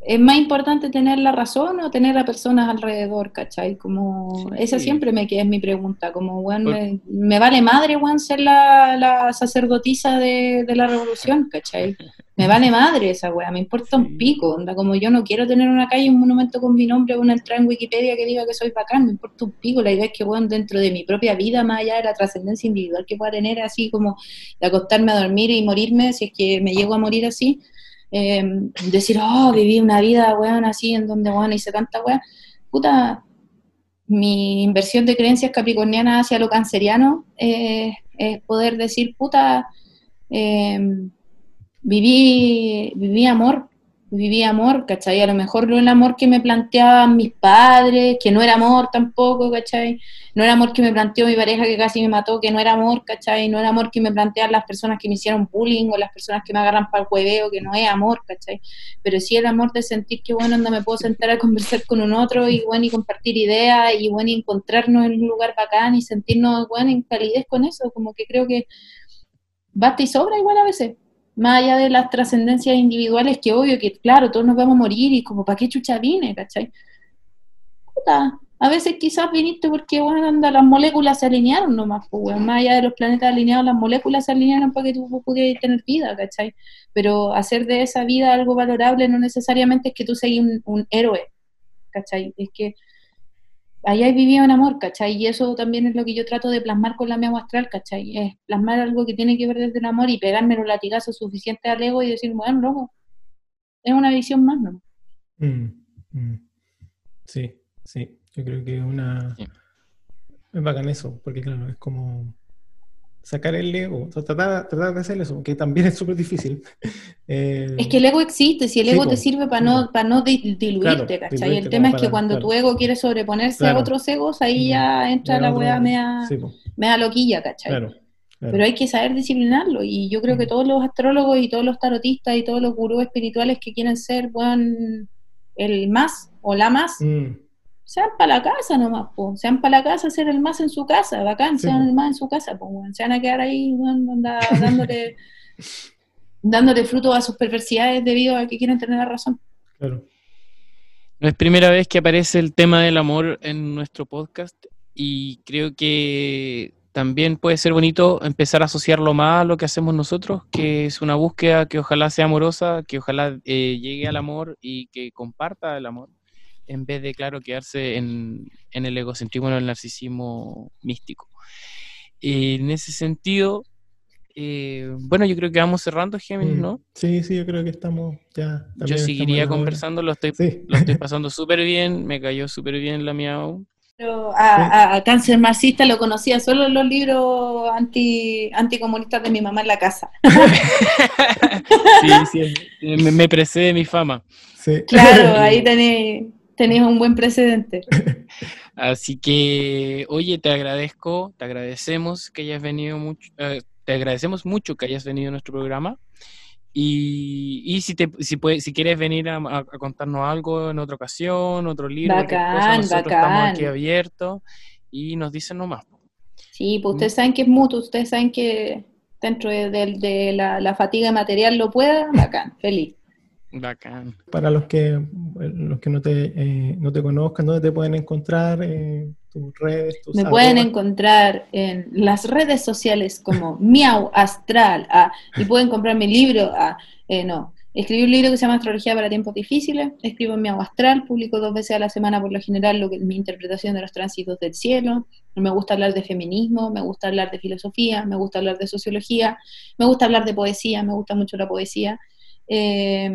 ¿Es más importante tener la razón o tener a personas alrededor, cachai? Como, esa siempre me queda es mi pregunta, como, bueno, me, vale madre, weón, ser la, sacerdotisa de, la revolución, cachai? Me vale madre esa weá, me importa un pico, onda, como yo no quiero tener una calle, un monumento con mi nombre, una entrada en Wikipedia que diga que soy bacán, me importa un pico, la idea es que, weón, dentro de mi propia vida, más allá de la trascendencia individual que pueda tener, así como de acostarme a dormir y morirme, si es que me llego a morir así, eh, decir, oh, viví una vida, weón, así, en donde, weón, hice tanta weón, puta, mi inversión de creencias capricornianas hacia lo canceriano eh, es poder decir, puta, eh, viví, viví amor, viví amor, ¿cachai? A lo mejor no el amor que me planteaban mis padres, que no era amor tampoco, ¿cachai? No era amor que me planteó mi pareja que casi me mató, que no era amor, ¿cachai? No era amor que me plantean las personas que me hicieron bullying o las personas que me agarran para el hueveo, que no es amor, ¿cachai? Pero sí el amor de sentir que, bueno, no me puedo sentar a conversar con un otro y, bueno, y compartir ideas y, bueno, y encontrarnos en un lugar bacán y sentirnos, bueno, en calidez con eso, como que creo que basta y sobra igual a veces más allá de las trascendencias individuales, que obvio que, claro, todos nos vamos a morir y como, ¿para qué chucha vine? ¿cachai? Puta, a veces quizás viniste porque, bueno, anda, las moléculas se alinearon nomás, pues, más allá de los planetas alineados, las moléculas se alinearon para que tú pudieras tener vida, ¿cachai? Pero hacer de esa vida algo valorable no necesariamente es que tú seas un, un héroe, ¿cachai? Es que ahí vivido en amor, ¿cachai? Y eso también es lo que yo trato de plasmar con la mía astral, ¿cachai? Es plasmar algo que tiene que ver desde el amor y pegarme los latigazos suficientes al ego y decir, bueno, loco, es una visión más, ¿no? Mm, mm. Sí, sí, yo creo que es una... Es bacán eso, porque claro, es como sacar el ego, tratar, de hacer eso, que también es súper difícil. Eh, es que el ego existe, si el ego te sirve para no, para no diluirte, ¿cachai? el tema es que cuando tu ego quiere sobreponerse a otros egos, ahí ya entra la weá mea, mea loquilla, ¿cachai? Pero hay que saber disciplinarlo, y yo creo que todos los astrólogos y todos los tarotistas y todos los gurús espirituales que quieren ser, bueno, el más o la más, mm. Sean para la casa nomás, pues. Sean para la casa, ser el más en su casa, bacán, sean el más en su casa, pues, Se van a quedar ahí, dándole, dándole fruto a sus perversidades debido a que quieren tener la razón. Claro. No es primera vez que aparece el tema del amor en nuestro podcast y creo que también puede ser bonito empezar a asociarlo más a lo que hacemos nosotros, que es una búsqueda que ojalá sea amorosa, que ojalá eh, llegue al amor y que comparta el amor, en vez de, claro, quedarse en, el egocentrismo, en el narcisismo místico. en ese sentido, eh, bueno, yo creo que vamos cerrando, Géminis, mm. ¿no? Sí, sí, yo creo que estamos ya. Yo seguiría conversando, lo estoy, lo estoy pasando súper bien, me cayó súper bien la miau a, cáncer marxista lo conocía solo en los libros anti, anticomunistas de mi mamá en la casa. sí, sí, me, precede mi fama. Claro, ahí tenés, un buen precedente. Así que, oye, te agradezco, te agradecemos que hayas venido mucho, eh, te agradecemos mucho que hayas venido a nuestro programa. Y, si, te, si, puedes, si quieres venir a, contarnos algo en otra ocasión, otro libro, bacán, nosotros estamos aquí abiertos y nos dicen nomás. Sí, pues ustedes saben que es mutuo, ustedes saben que dentro de, la, fatiga material lo pueda, bacán, feliz. Bacán. Para los que, los que no, te, eh, no te conozcan, ¿dónde te pueden encontrar? Eh, tus redes, Me pueden encontrar en las redes sociales como Miau Astral ah, y pueden comprar mi libro. Ah, eh, no, escribí un libro que se llama Astrología para tiempos difíciles. Escribo en Miau Astral, publico dos veces a la semana por lo general lo que mi interpretación de los tránsitos del cielo. Me gusta hablar de feminismo, me gusta hablar de filosofía, me gusta hablar de sociología, me gusta hablar de poesía, me gusta mucho la poesía. Eh,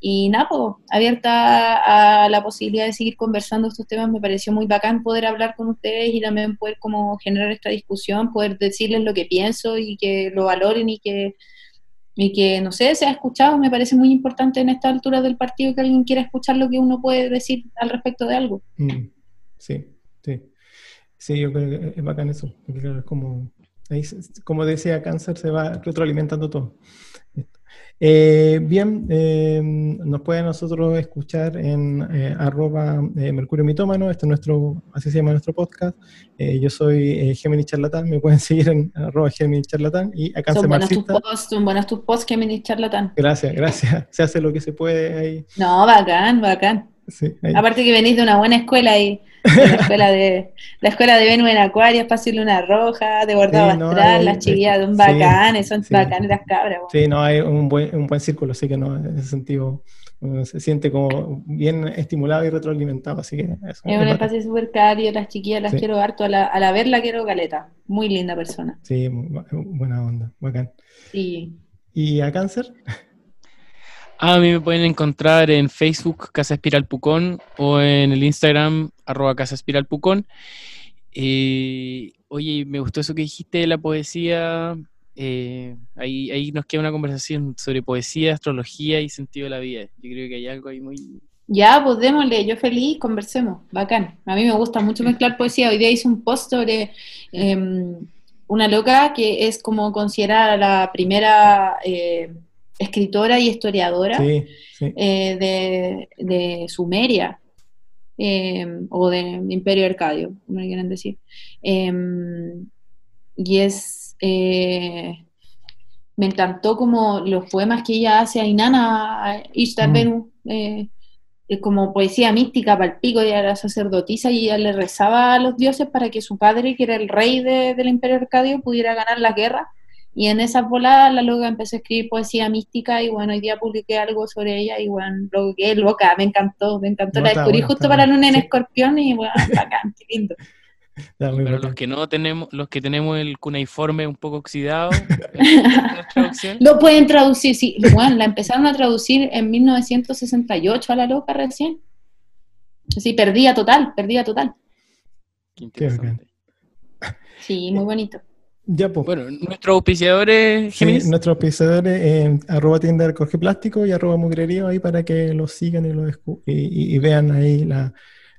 y nada, abierta a la posibilidad de seguir conversando estos temas, me pareció muy bacán poder hablar con ustedes y también poder como generar esta discusión, poder decirles lo que pienso y que lo valoren y que, y que no sé, se ha escuchado, me parece muy importante en esta altura del partido que alguien quiera escuchar lo que uno puede decir al respecto de algo. Mm, sí, sí. Sí, yo creo que es bacán eso, como, como decía Cáncer, se va retroalimentando todo. Eh, bien, eh, nos pueden nosotros escuchar en eh, arroba Mercurio Mitómano, este es nuestro, así se llama nuestro podcast. yo soy Gemini Charlatán, me pueden seguir en arroba Gemini Charlatán y acá son buenos tus posts, son buenos tus posts, Gemini Charlatán. Gracias, gracias. Se hace lo que se puede ahí. No, bacán, bacán. Aparte que venís de una buena escuela y la escuela de la escuela de Venus en Acuario, Espacio Luna Roja, de bordado astral, las chiquillas son bacanes, son bacanes las cabras. Sí, no, hay un buen, un buen círculo, así que no, en ese sentido se siente como bien estimulado y retroalimentado, así que Es un espacio súper caro, las chiquillas las quiero harto, a la, a la verla quiero caleta, muy linda persona. Sí, buena onda, bacán. Sí. ¿Y a cáncer? A mí me pueden encontrar en Facebook Casa Espiral Pucón o en el Instagram arroba Casa Espiral. Eh, oye, me gustó eso que dijiste de la poesía. Eh, ahí, ahí nos queda una conversación sobre poesía, astrología y sentido de la vida. Yo creo que hay algo ahí muy... Ya, pues démosle, yo feliz, conversemos, bacán. A mí me gusta mucho mezclar poesía. Hoy día hice un post sobre em, una loca que es como considerada la primera... Eh, escritora y historiadora eh, de, Sumeria em, o de Imperio Arcadio, como quieren decir. Em, y es. Eh, me encantó como los poemas que ella hace a Inanna, a mm. eh, como poesía mística para el pico, ella era sacerdotisa y ella le rezaba a los dioses para que su padre, que era el rey del Imperio Arcadio, pudiera ganar la guerra y en esa volada la loca empezó a escribir poesía mística y bueno, hoy día publiqué algo sobre ella y bueno, lo que loca, me encantó, me encantó. la descubrí justo para Luna en Escorpión y bueno, bacán, qué lindo. Pero los que no tenemos, los que tenemos el cuneiforme un poco oxidado, lo pueden traducir, sí, bueno, la empezaron a traducir en 1968 a la loca recién. Sí, perdía total, perdía total. Qué interesante. Sí, muy bonito. Ya, pues. Bueno, nuestros auspiciadores, sí, nuestros auspiciadores, eh, arroba tienda de recoge plástico y arroba mugrerío ahí para que los sigan y, lo y, vean ahí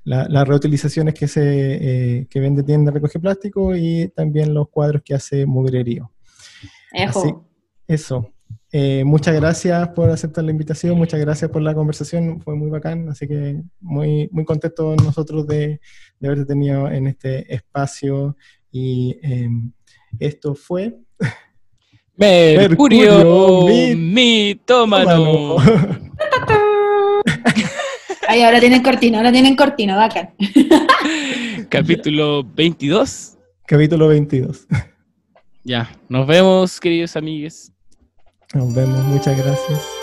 las reutilizaciones que se eh, que vende tienda de recoge plástico y también los cuadros que hace mugrerío. Así, eso. Eh, muchas gracias por aceptar la invitación, muchas gracias por la conversación, fue muy bacán, así que muy, muy contentos nosotros de, de haberte tenido en este espacio y em, esto fue... Mercurio, mitómano. Ay, ahora tienen cortina, ahora tienen cortina, bacán. Capítulo 22. Capítulo 22. Ya, nos vemos, queridos amigos. Nos vemos, muchas gracias.